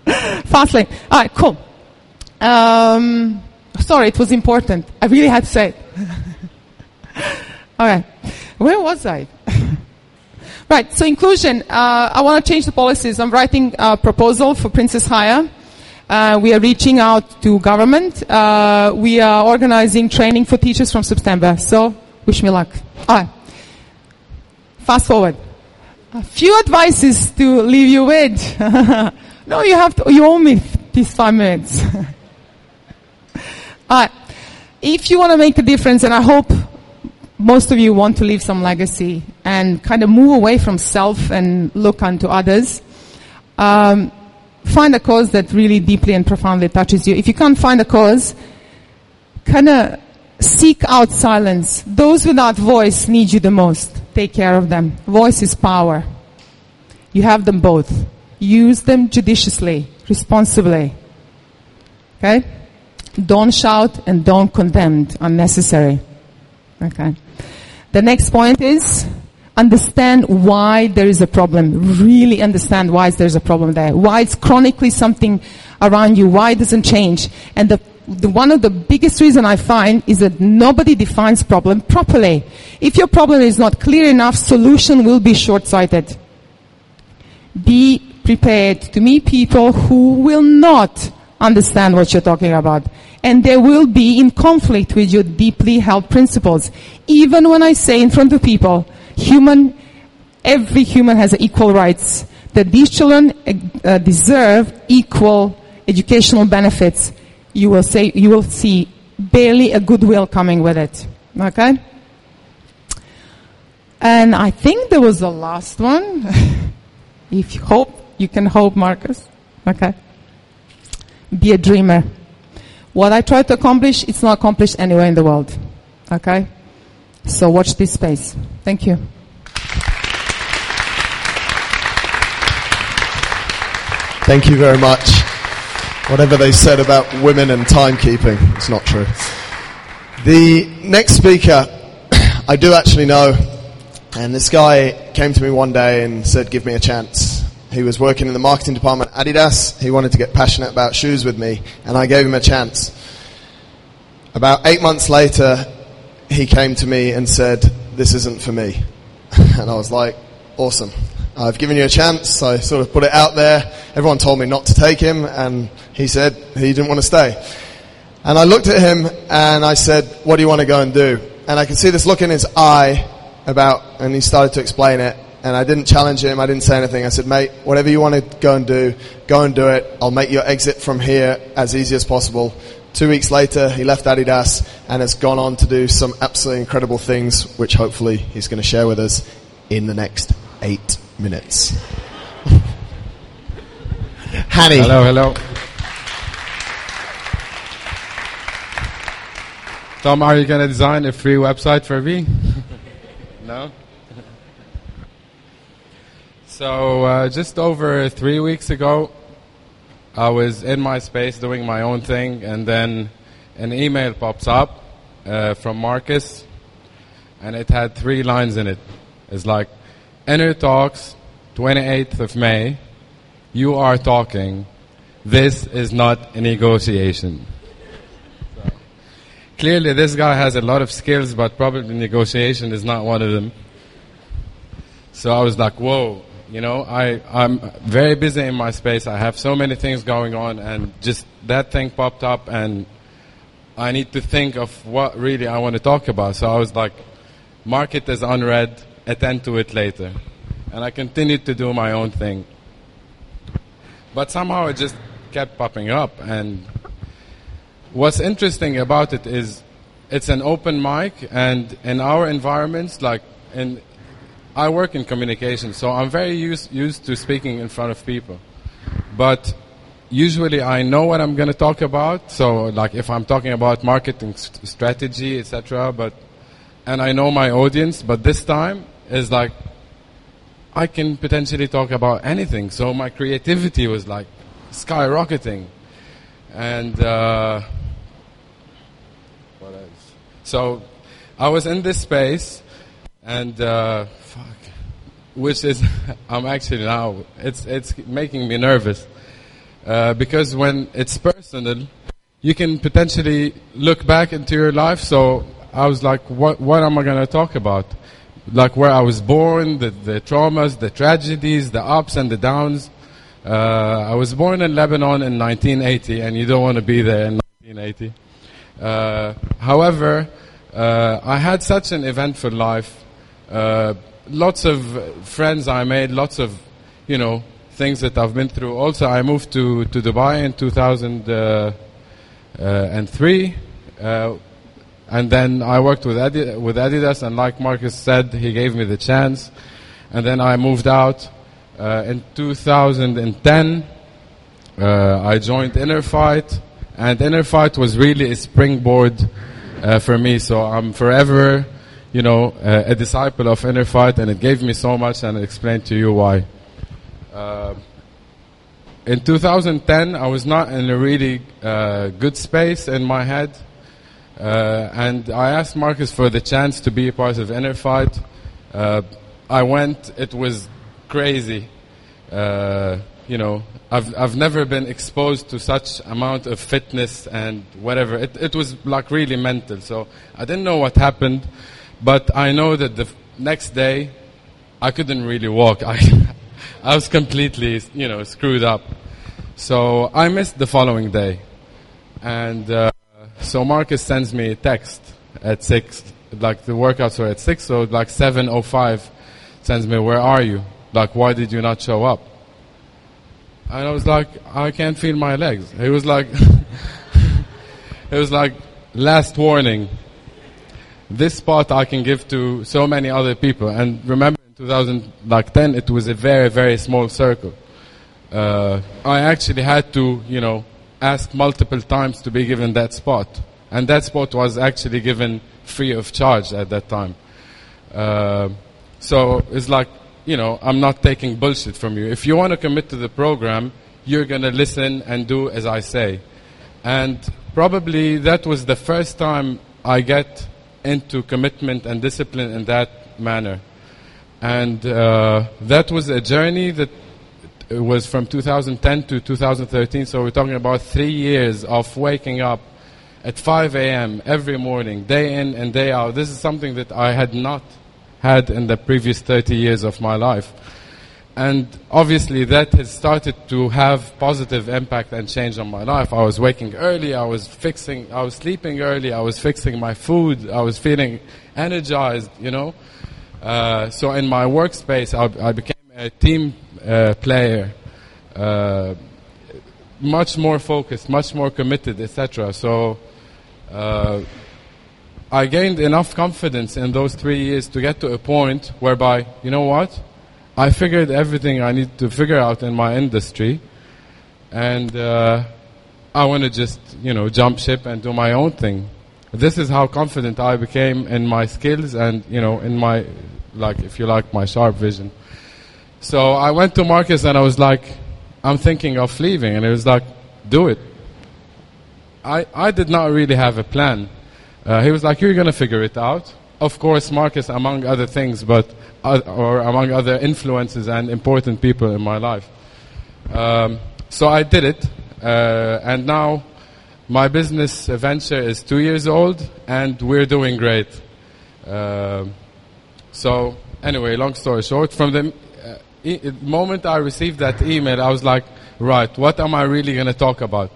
fast lane. All right, cool. Um, sorry, it was important. I really had to say it. All right, where was I? right, so inclusion. Uh, I want to change the policies. I'm writing a proposal for Princess Haya. Uh, we are reaching out to government. Uh, we are organizing training for teachers from September. So, wish me luck. All right. Fast forward. A few advices to leave you with. no, you have to, you owe me these five minutes. Right. If you want to make a difference, and I hope most of you want to leave some legacy and kind of move away from self and look unto others, um, find a cause that really deeply and profoundly touches you. If you can't find a cause, kind of seek out silence. Those without voice need you the most. Take care of them. Voice is power. You have them both. Use them judiciously, responsibly. Okay? Don't shout and don't condemn unnecessary. Okay. The next point is understand why there is a problem. Really understand why there's a problem there. Why it's chronically something around you. Why it doesn't change. And the, the, one of the biggest reason I find is that nobody defines problem properly. If your problem is not clear enough, solution will be short-sighted. Be prepared to meet people who will not understand what you're talking about. And they will be in conflict with your deeply held principles. Even when I say in front of people, human, every human has equal rights, that these children uh, deserve equal educational benefits, you will say, you will see barely a goodwill coming with it. Okay? And I think there was the last one. if you hope, you can hope, Marcus. Okay? Be a dreamer. What I try to accomplish, it's not accomplished anywhere in the world. Okay? So watch this space. Thank you. Thank you very much. Whatever they said about women and timekeeping, it's not true. The next speaker, I do actually know, and this guy came to me one day and said, Give me a chance. He was working in the marketing department at Adidas. He wanted to get passionate about shoes with me, and I gave him a chance. About eight months later, he came to me and said, This isn't for me. And I was like, Awesome. I've given you a chance. I sort of put it out there. Everyone told me not to take him, and he said he didn't want to stay. And I looked at him and I said, What do you want to go and do? And I could see this look in his eye about, and he started to explain it. And I didn't challenge him. I didn't say anything. I said, mate, whatever you want to go and do, go and do it. I'll make your exit from here as easy as possible. Two weeks later, he left Adidas and has gone on to do some absolutely incredible things, which hopefully he's going to share with us in the next eight minutes. Hanny. Hello, hello. Tom, are you going to design a free website for me? no? so, uh, just over three weeks ago, I was in my space doing my own thing, and then an email pops up uh, from Marcus, and it had three lines in it. It's like, Inner Talks, 28th of May, you are talking. This is not a negotiation. Clearly, this guy has a lot of skills, but probably negotiation is not one of them. So I was like, whoa, you know, I, I'm very busy in my space. I have so many things going on, and just that thing popped up, and I need to think of what really I want to talk about. So I was like, market is unread, attend to it later. And I continued to do my own thing. But somehow it just kept popping up. And what's interesting about it is it's an open mic, and in our environments, like in, I work in communication, so I'm very used, used to speaking in front of people. But usually I know what I'm going to talk about. So, like if I'm talking about marketing st- strategy, etc., but and I know my audience, but this time is like I can potentially talk about anything. So my creativity was like skyrocketing, and uh, what else? So I was in this space, and uh, fuck, which is I'm actually now it's it's making me nervous uh, because when it's personal, you can potentially look back into your life. So I was like, what what am I to talk about? Like where I was born, the, the traumas, the tragedies, the ups and the downs. Uh, I was born in Lebanon in 1980, and you don't want to be there in 1980. Uh, however, uh, I had such an eventful life. Uh, lots of friends I made, lots of, you know, things that I've been through. Also, I moved to, to Dubai in 2003. And then I worked with, Adi- with Adidas, and like Marcus said, he gave me the chance. And then I moved out. Uh, in 2010, uh, I joined Inner Fight, and Inner Fight was really a springboard uh, for me. So I'm forever, you know, uh, a disciple of Inner Fight, and it gave me so much, and I'll explain to you why. Uh, in 2010, I was not in a really uh, good space in my head. Uh, and I asked Marcus for the chance to be a part of Inner Fight. Uh, I went, it was crazy. Uh, you know, I've, I've never been exposed to such amount of fitness and whatever. It, it was like really mental. So I didn't know what happened, but I know that the next day I couldn't really walk. I, I was completely, you know, screwed up. So I missed the following day. And, uh, so Marcus sends me a text at six, like the workouts were at six, so like seven oh five, sends me, "Where are you? Like, why did you not show up?" And I was like, "I can't feel my legs." He was like, "It was like last warning. This spot I can give to so many other people." And remember, in 2010, it was a very very small circle. Uh, I actually had to, you know, asked multiple times to be given that spot. And that spot was actually given free of charge at that time. Uh, so it's like, you know, I'm not taking bullshit from you. If you want to commit to the program, you're going to listen and do as I say. And probably that was the first time I get into commitment and discipline in that manner. And uh, that was a journey that was from 2010 to 2013. So we're talking about three years of waking up at 5 a.m. every morning, day in and day out. This is something that I had not had in the previous 30 years of my life. And obviously that has started to have positive impact and change on my life. I was waking early, I was fixing, I was sleeping early, I was fixing my food, I was feeling energized, you know. Uh, so in my workspace, I, I became a team uh, player, uh, much more focused, much more committed, etc. So uh, I gained enough confidence in those three years to get to a point whereby, you know what? I figured everything I need to figure out in my industry, and uh, I want to just, you know, jump ship and do my own thing. This is how confident I became in my skills and, you know, in my, like, if you like, my sharp vision. So I went to Marcus and I was like, I'm thinking of leaving, and he was like, do it. I, I did not really have a plan. Uh, he was like, you're going to figure it out. Of course, Marcus, among other things, but uh, or among other influences and important people in my life. Um, so I did it, uh, and now my business venture is two years old, and we're doing great. Uh, so anyway, long story short, from the the moment I received that email, I was like, right, what am I really going to talk about?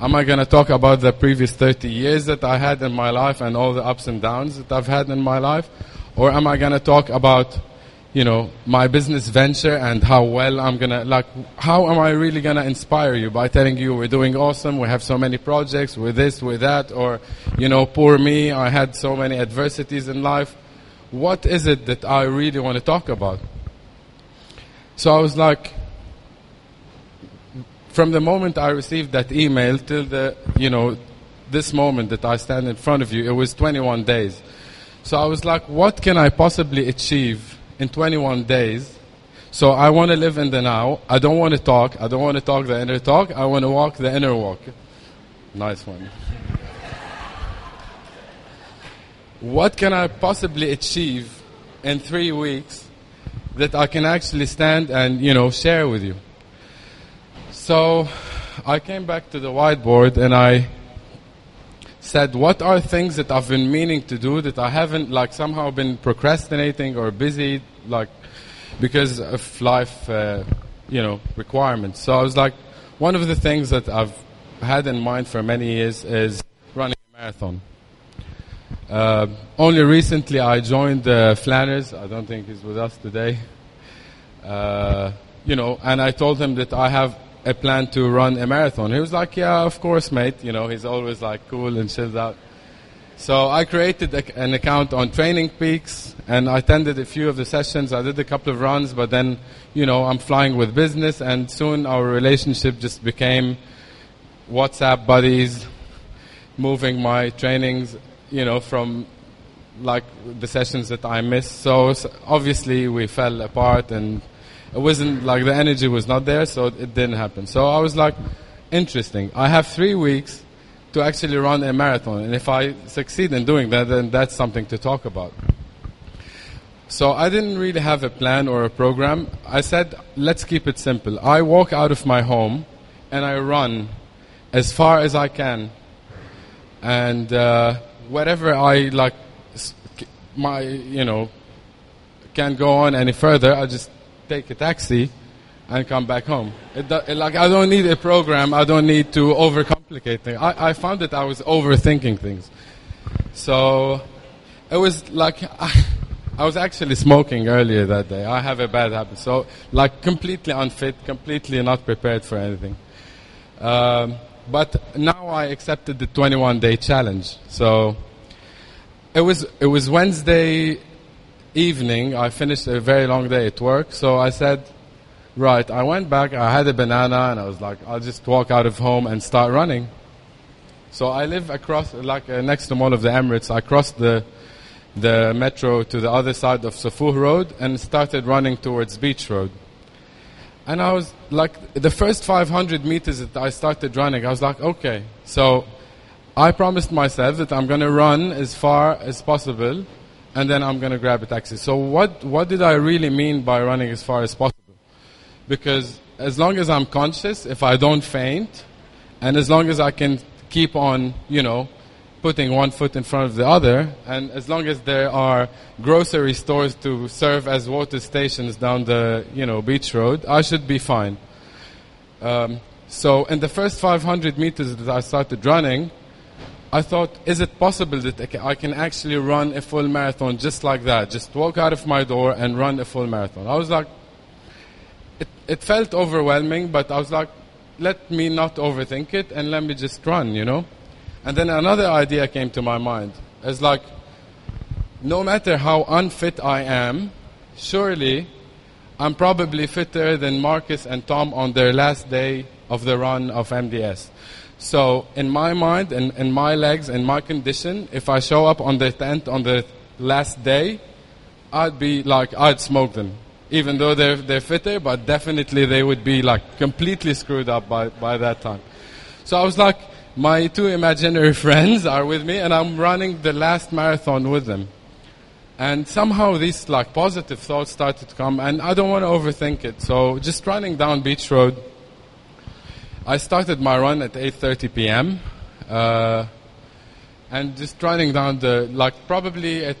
Am I going to talk about the previous 30 years that I had in my life and all the ups and downs that I've had in my life? Or am I going to talk about, you know, my business venture and how well I'm going to, like, how am I really going to inspire you by telling you we're doing awesome, we have so many projects, we're this, we're that, or, you know, poor me, I had so many adversities in life. What is it that I really want to talk about? So I was like, from the moment I received that email till the, you know, this moment that I stand in front of you, it was 21 days. So I was like, what can I possibly achieve in 21 days? So I want to live in the now. I don't want to talk. I don't want to talk the inner talk. I want to walk the inner walk. Nice one. what can I possibly achieve in three weeks that I can actually stand and, you know, share with you? So I came back to the whiteboard and I said, what are things that I've been meaning to do that I haven't like somehow been procrastinating or busy like because of life, uh, you know, requirements. So I was like, one of the things that I've had in mind for many years is running a marathon. Uh, only recently I joined uh, Flanners. I don't think he's with us today. Uh, you know, and I told him that I have a plan to run a marathon. He was like, yeah, of course, mate. You know, he's always like cool and chilled out. So I created a, an account on Training Peaks and I attended a few of the sessions. I did a couple of runs, but then, you know, I'm flying with business and soon our relationship just became WhatsApp buddies, moving my trainings, you know, from like the sessions that I missed. So, so obviously we fell apart and it wasn't like the energy was not there, so it didn't happen. So I was like, interesting. I have three weeks to actually run a marathon, and if I succeed in doing that, then that's something to talk about. So I didn't really have a plan or a program. I said, let's keep it simple. I walk out of my home and I run as far as I can, and uh, wherever I like, my you know, can't go on any further, I just take a taxi and come back home. It it, like I don't need a program. I don't need to overcomplicate things. I, I found that I was overthinking things. So it was like I, I was actually smoking earlier that day. I have a bad habit. So like completely unfit, completely not prepared for anything. Um, but now I accepted the 21 day challenge. So it was it was Wednesday evening, I finished a very long day at work, so I said, right, I went back, I had a banana, and I was like, I'll just walk out of home and start running. So I live across, like uh, next to Mall of the Emirates, I crossed the, the metro to the other side of Sufouh Road and started running towards Beach Road. And I was like, the first 500 meters that I started running, I was like, okay, so I promised myself that I'm going to run as far as possible and then I'm going to grab a taxi. So what, what did I really mean by running as far as possible? Because as long as I'm conscious, if I don't faint, and as long as I can keep on, you know, putting one foot in front of the other, and as long as there are grocery stores to serve as water stations down the, you know, beach road, I should be fine. Um, so in the first 500 meters that I started running, I thought, is it possible that I can actually run a full marathon just like that? Just walk out of my door and run a full marathon. I was like, it, it felt overwhelming, but I was like, let me not overthink it and let me just run, you know? And then another idea came to my mind. It's like, no matter how unfit I am, surely I'm probably fitter than Marcus and Tom on their last day of the run of MDS. So in my mind and in my legs in my condition, if I show up on the tent on the last day, I'd be like, I'd smoke them. Even though they're, they're fitter, but definitely they would be like completely screwed up by, by that time. So I was like, my two imaginary friends are with me and I'm running the last marathon with them. And somehow these like positive thoughts started to come and I don't want to overthink it. So just running down Beach Road, I started my run at 8:30 p.m. Uh, and just running down the like probably at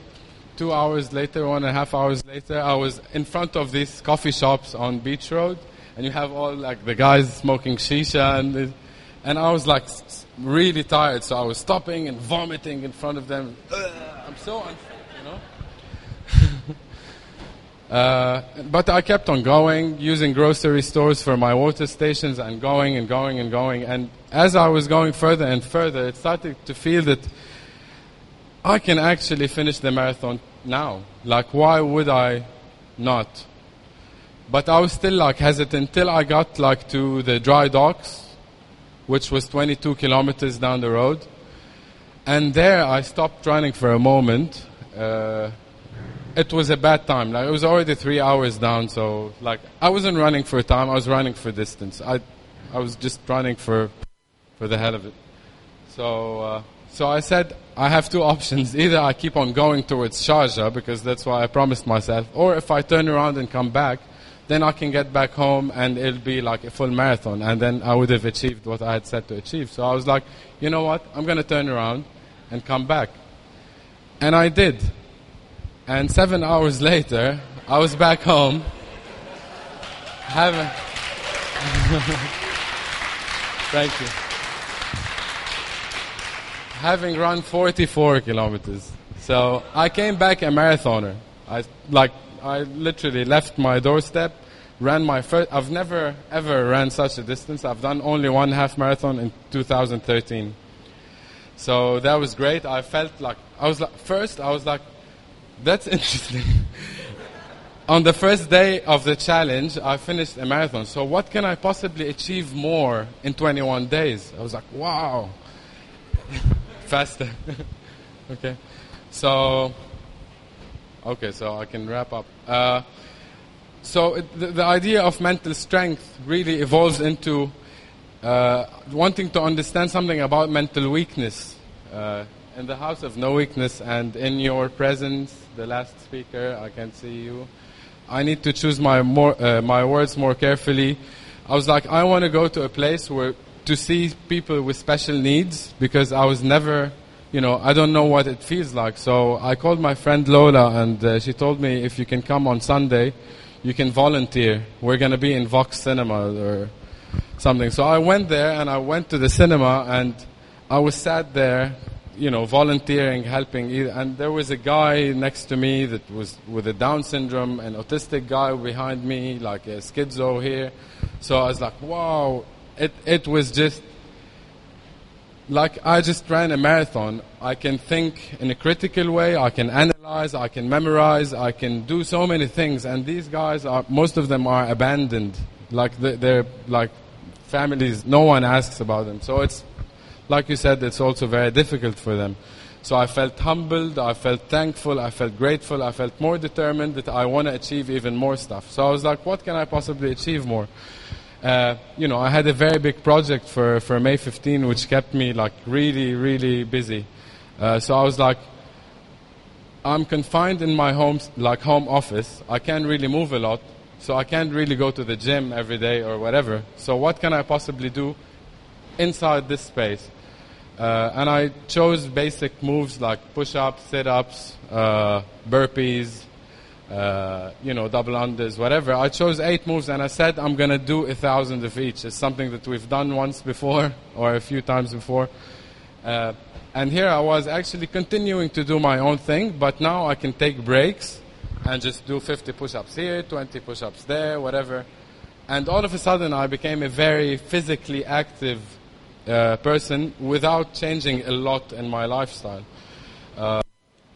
two hours later, one and a half hours later, I was in front of these coffee shops on Beach Road, and you have all like the guys smoking shisha and. And I was like really tired, so I was stopping and vomiting in front of them. Ugh, I'm so you know. Uh, but I kept on going, using grocery stores for my water stations, and going and going and going. And as I was going further and further, it started to feel that I can actually finish the marathon now. Like, why would I not? But I was still like hesitant till I got like to the dry docks, which was 22 kilometers down the road. And there I stopped running for a moment. Uh, it was a bad time. Like it was already three hours down, so like I wasn't running for time. I was running for distance. I, I was just running for, for the hell of it. So, uh, so I said I have two options. Either I keep on going towards Sharjah because that's what I promised myself, or if I turn around and come back, then I can get back home and it'll be like a full marathon, and then I would have achieved what I had set to achieve. So I was like, you know what? I'm gonna turn around and come back, and I did. And seven hours later, I was back home. Having. Thank you. Having run 44 kilometers. So I came back a marathoner. I like I literally left my doorstep, ran my first. I've never ever ran such a distance. I've done only one half marathon in 2013. So that was great. I felt like I was like first. I was like, that's interesting. On the first day of the challenge, I finished a marathon. So what can I possibly achieve more in 21 days? I was like, wow. Faster. okay. So, okay, so I can wrap up. Uh, so it, the, the idea of mental strength really evolves into uh, wanting to understand something about mental weakness. Uh, in the house of no weakness and in your presence, the last speaker, I can see you. I need to choose my more uh, my words more carefully. I was like, I want to go to a place where to see people with special needs because I was never, you know, I don't know what it feels like. So I called my friend Lola and uh, she told me if you can come on Sunday, you can volunteer. We're going to be in Vox Cinema or something. So I went there and I went to the cinema and I was sat there you know, volunteering, helping. And there was a guy next to me that was with a Down syndrome, an autistic guy behind me, like a schizo here. So I was like, wow, it, it was just like I just ran a marathon. I can think in a critical way, I can analyze, I can memorize, I can do so many things. And these guys are, most of them are abandoned. Like they're like families, no one asks about them. So it's like you said, it's also very difficult for them. So I felt humbled, I felt thankful, I felt grateful, I felt more determined that I want to achieve even more stuff. So I was like, what can I possibly achieve more? Uh, you know, I had a very big project for, for May 15, which kept me like really, really busy. Uh, so I was like, I'm confined in my home, like home office. I can't really move a lot, so I can't really go to the gym every day or whatever. So what can I possibly do inside this space? Uh, and I chose basic moves like push-ups, sit-ups, uh, burpees, uh, you know, double unders, whatever. I chose eight moves and I said I'm going to do a thousand of each. It's something that we've done once before or a few times before. Uh, and here I was actually continuing to do my own thing, but now I can take breaks and just do 50 push-ups here, 20 push-ups there, whatever. And all of a sudden I became a very physically active uh, person without changing a lot in my lifestyle.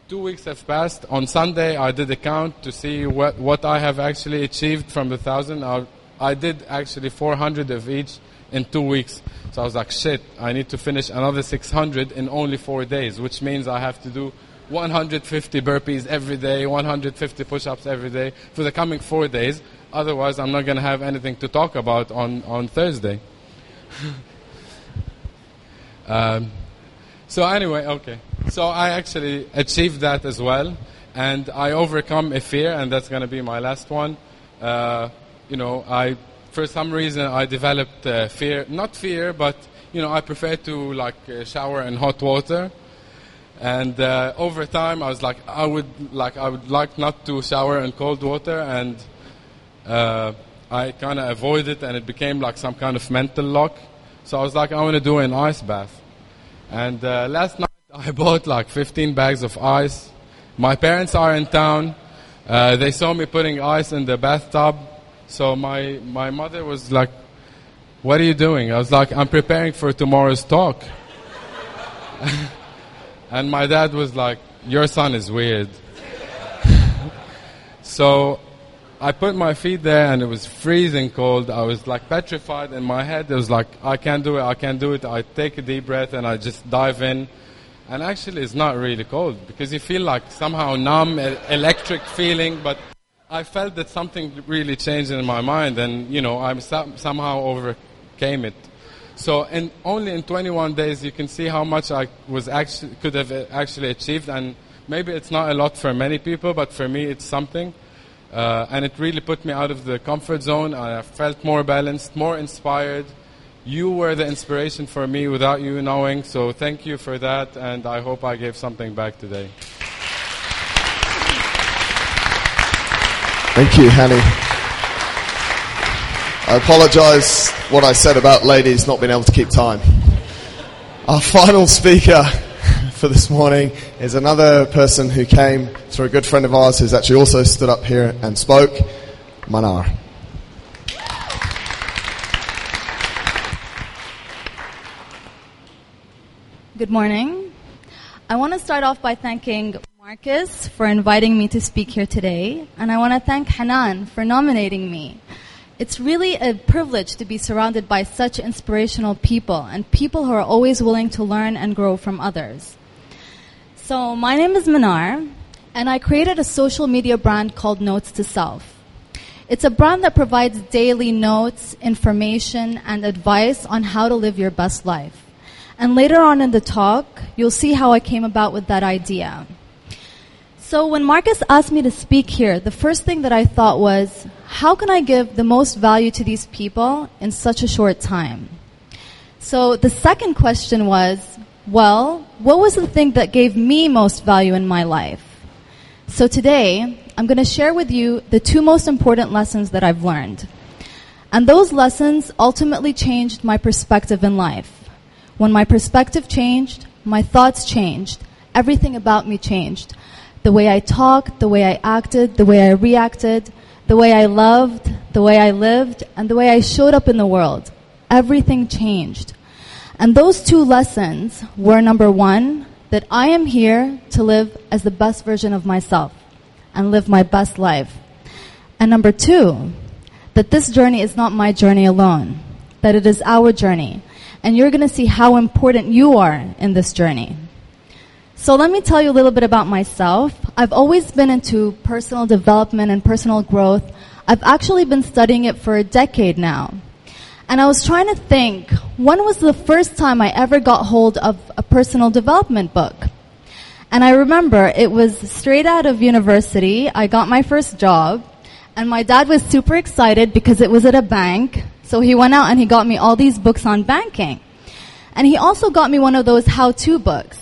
Two weeks have passed. On Sunday, I did a count to see what, what I have actually achieved from the thousand. I, I did actually 400 of each in two weeks. So I was like, shit, I need to finish another 600 in only four days, which means I have to do 150 burpees every day, 150 push-ups every day for the coming four days. Otherwise, I'm not going to have anything to talk about on, on Thursday. Um, so anyway, okay. So I actually achieved that as well, and I overcome a fear, and that's going to be my last one. Uh, you know, I for some reason I developed uh, fear, not fear, but you know, I prefer to like uh, shower in hot water. And uh, over time, I was like, I would like, I would like not to shower in cold water, and uh, I kind of avoided, it, and it became like some kind of mental lock. So I was like, I want to do an ice bath. And uh, last night I bought like 15 bags of ice. My parents are in town. Uh, they saw me putting ice in the bathtub. So my, my mother was like, What are you doing? I was like, I'm preparing for tomorrow's talk. and my dad was like, Your son is weird. so I put my feet there and it was freezing cold. I was like petrified in my head. It was like, I can't do it, I can't do it. I take a deep breath and I just dive in. And actually, it's not really cold because you feel like somehow numb, electric feeling, but I felt that something really changed in my mind and, you know, I somehow overcame it. So in, only in 21 days, you can see how much I was actually, could have uh, actually achieved. And maybe it's not a lot for many people, but for me, it's something. Uh, and it really put me out of the comfort zone. I felt more balanced, more inspired. You were the inspiration for me without you knowing, so thank you for that, and I hope I gave something back today. Thank you, Hani. I apologize what I said about ladies not being able to keep time. Our final speaker for this morning is another person who came through a good friend of ours who's actually also stood up here and spoke, Manar. Good morning. I want to start off by thanking Marcus for inviting me to speak here today, and I want to thank Hanan for nominating me. It's really a privilege to be surrounded by such inspirational people and people who are always willing to learn and grow from others. So, my name is Manar, and I created a social media brand called Notes to Self. It's a brand that provides daily notes, information, and advice on how to live your best life. And later on in the talk, you'll see how I came about with that idea. So when Marcus asked me to speak here, the first thing that I thought was, how can I give the most value to these people in such a short time? So the second question was, well, what was the thing that gave me most value in my life? So today, I'm going to share with you the two most important lessons that I've learned. And those lessons ultimately changed my perspective in life. When my perspective changed, my thoughts changed. Everything about me changed. The way I talked, the way I acted, the way I reacted, the way I loved, the way I lived, and the way I showed up in the world. Everything changed. And those two lessons were number one, that I am here to live as the best version of myself and live my best life. And number two, that this journey is not my journey alone, that it is our journey. And you're going to see how important you are in this journey. So let me tell you a little bit about myself. I've always been into personal development and personal growth. I've actually been studying it for a decade now. And I was trying to think, when was the first time I ever got hold of a personal development book? And I remember it was straight out of university. I got my first job and my dad was super excited because it was at a bank. So he went out and he got me all these books on banking. And he also got me one of those how-to books.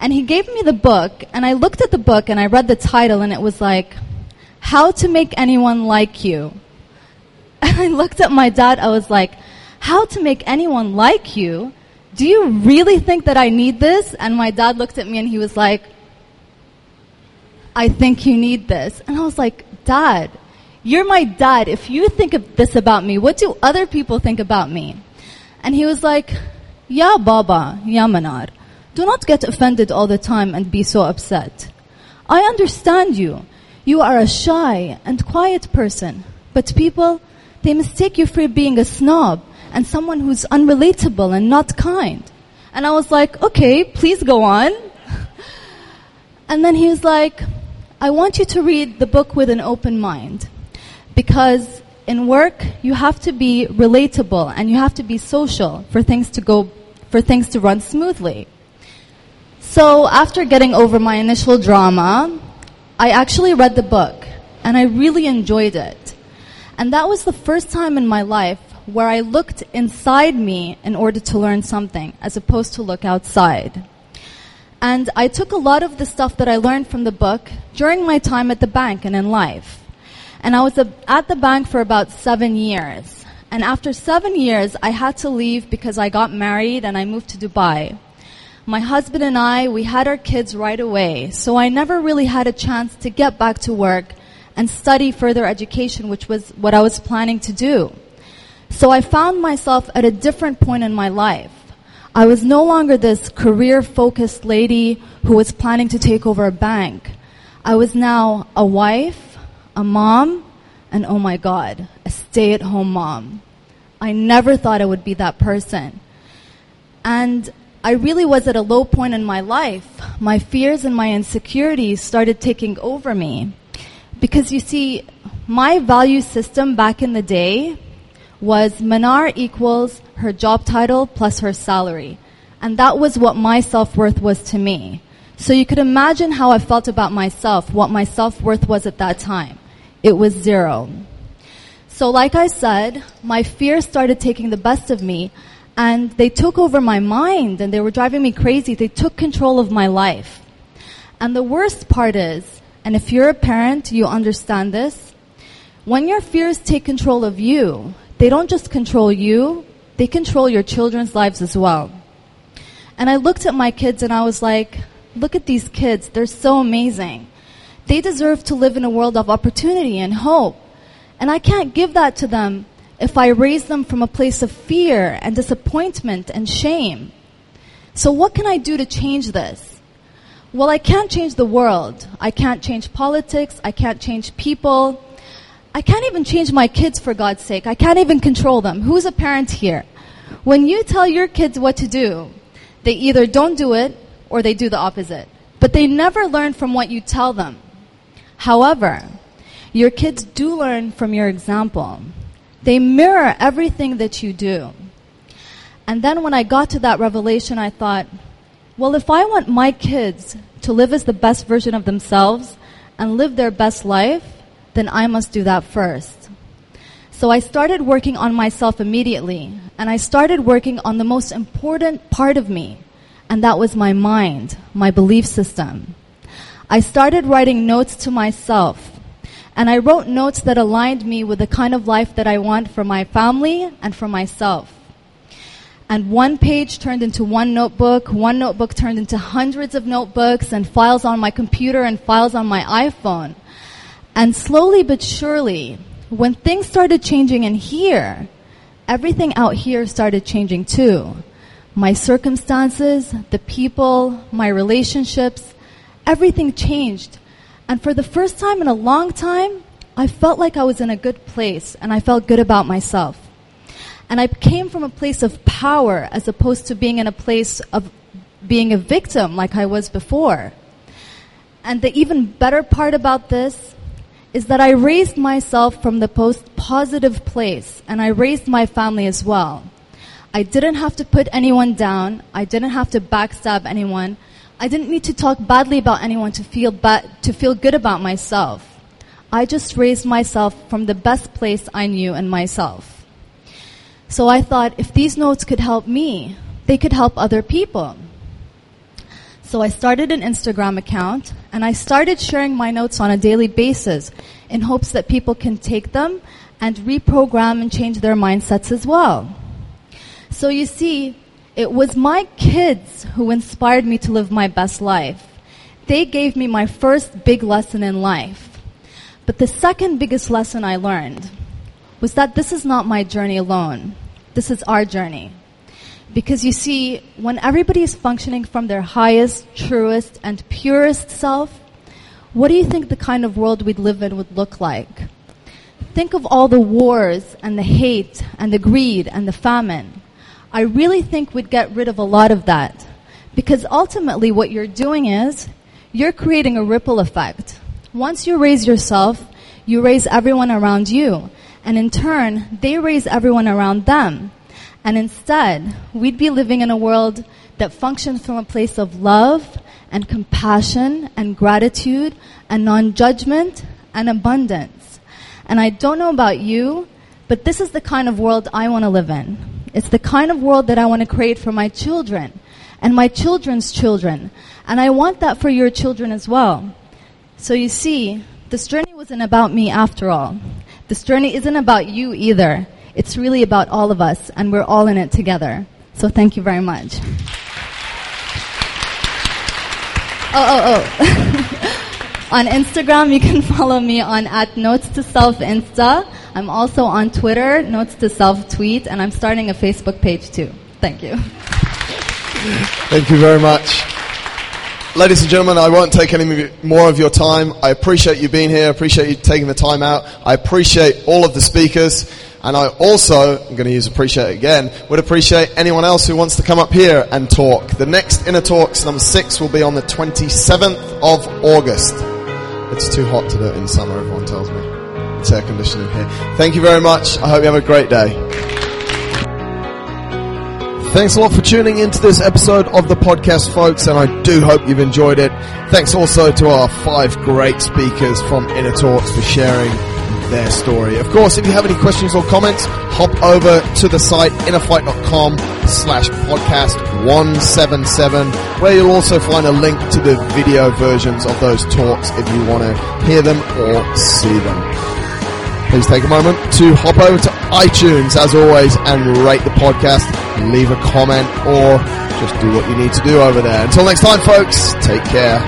And he gave me the book and I looked at the book and I read the title and it was like, How to Make Anyone Like You. And I looked at my dad, I was like, How to make anyone like you? Do you really think that I need this? And my dad looked at me and he was like, I think you need this. And I was like, Dad, you're my dad. If you think of this about me, what do other people think about me? And he was like, Ya Baba, Ya Manar, do not get offended all the time and be so upset. I understand you. You are a shy and quiet person, but people, they mistake you for being a snob and someone who's unrelatable and not kind. And I was like, okay, please go on. and then he was like, I want you to read the book with an open mind. Because in work, you have to be relatable and you have to be social for things to go, for things to run smoothly. So after getting over my initial drama, I actually read the book and I really enjoyed it. And that was the first time in my life where I looked inside me in order to learn something as opposed to look outside. And I took a lot of the stuff that I learned from the book during my time at the bank and in life. And I was at the bank for about seven years. And after seven years, I had to leave because I got married and I moved to Dubai. My husband and I, we had our kids right away. So I never really had a chance to get back to work and study further education, which was what I was planning to do. So I found myself at a different point in my life. I was no longer this career focused lady who was planning to take over a bank. I was now a wife, a mom, and oh my God, a stay at home mom. I never thought I would be that person. And I really was at a low point in my life. My fears and my insecurities started taking over me. Because you see, my value system back in the day was Manar equals her job title plus her salary. And that was what my self-worth was to me. So you could imagine how I felt about myself, what my self-worth was at that time. It was zero. So like I said, my fears started taking the best of me and they took over my mind and they were driving me crazy. They took control of my life. And the worst part is, and if you're a parent, you understand this, when your fears take control of you, they don't just control you, they control your children's lives as well. And I looked at my kids and I was like, look at these kids. They're so amazing. They deserve to live in a world of opportunity and hope. And I can't give that to them if I raise them from a place of fear and disappointment and shame. So what can I do to change this? Well, I can't change the world. I can't change politics. I can't change people. I can't even change my kids for God's sake. I can't even control them. Who's a parent here? When you tell your kids what to do, they either don't do it or they do the opposite. But they never learn from what you tell them. However, your kids do learn from your example. They mirror everything that you do. And then when I got to that revelation, I thought, well, if I want my kids to live as the best version of themselves and live their best life, then I must do that first. So I started working on myself immediately, and I started working on the most important part of me, and that was my mind, my belief system. I started writing notes to myself, and I wrote notes that aligned me with the kind of life that I want for my family and for myself. And one page turned into one notebook, one notebook turned into hundreds of notebooks and files on my computer and files on my iPhone. And slowly but surely, when things started changing in here, everything out here started changing too. My circumstances, the people, my relationships, everything changed. And for the first time in a long time, I felt like I was in a good place and I felt good about myself. And I came from a place of power as opposed to being in a place of being a victim like I was before. And the even better part about this is that I raised myself from the most positive place and I raised my family as well. I didn't have to put anyone down. I didn't have to backstab anyone. I didn't need to talk badly about anyone to feel ba- to feel good about myself. I just raised myself from the best place I knew in myself. So I thought if these notes could help me, they could help other people. So I started an Instagram account and I started sharing my notes on a daily basis in hopes that people can take them and reprogram and change their mindsets as well. So you see, it was my kids who inspired me to live my best life. They gave me my first big lesson in life. But the second biggest lesson I learned was that this is not my journey alone. This is our journey. Because you see, when everybody is functioning from their highest, truest, and purest self, what do you think the kind of world we'd live in would look like? Think of all the wars and the hate and the greed and the famine. I really think we'd get rid of a lot of that. Because ultimately what you're doing is, you're creating a ripple effect. Once you raise yourself, you raise everyone around you. And in turn, they raise everyone around them. And instead, we'd be living in a world that functions from a place of love and compassion and gratitude and non-judgment and abundance. And I don't know about you, but this is the kind of world I want to live in. It's the kind of world that I want to create for my children and my children's children. And I want that for your children as well. So you see, this journey wasn't about me after all. This journey isn't about you either. It's really about all of us, and we're all in it together. So thank you very much. Oh, oh, oh. on Instagram, you can follow me on at Notes to Self Insta. I'm also on Twitter, Notes to Self Tweet, and I'm starting a Facebook page too. Thank you. Thank you very much. Ladies and gentlemen, I won't take any more of your time. I appreciate you being here. I appreciate you taking the time out. I appreciate all of the speakers. And I also, I'm going to use appreciate again, would appreciate anyone else who wants to come up here and talk. The next Inner Talks, number six, will be on the 27th of August. It's too hot to do it in summer, everyone tells me. It's air conditioning here. Thank you very much. I hope you have a great day. Thanks a lot for tuning into this episode of the podcast, folks, and I do hope you've enjoyed it. Thanks also to our five great speakers from Inner Talks for sharing their story. Of course, if you have any questions or comments, hop over to the site innerfight.com slash podcast 177 where you'll also find a link to the video versions of those talks if you want to hear them or see them. Please take a moment to hop over to iTunes as always and rate the podcast, leave a comment or just do what you need to do over there. Until next time folks, take care.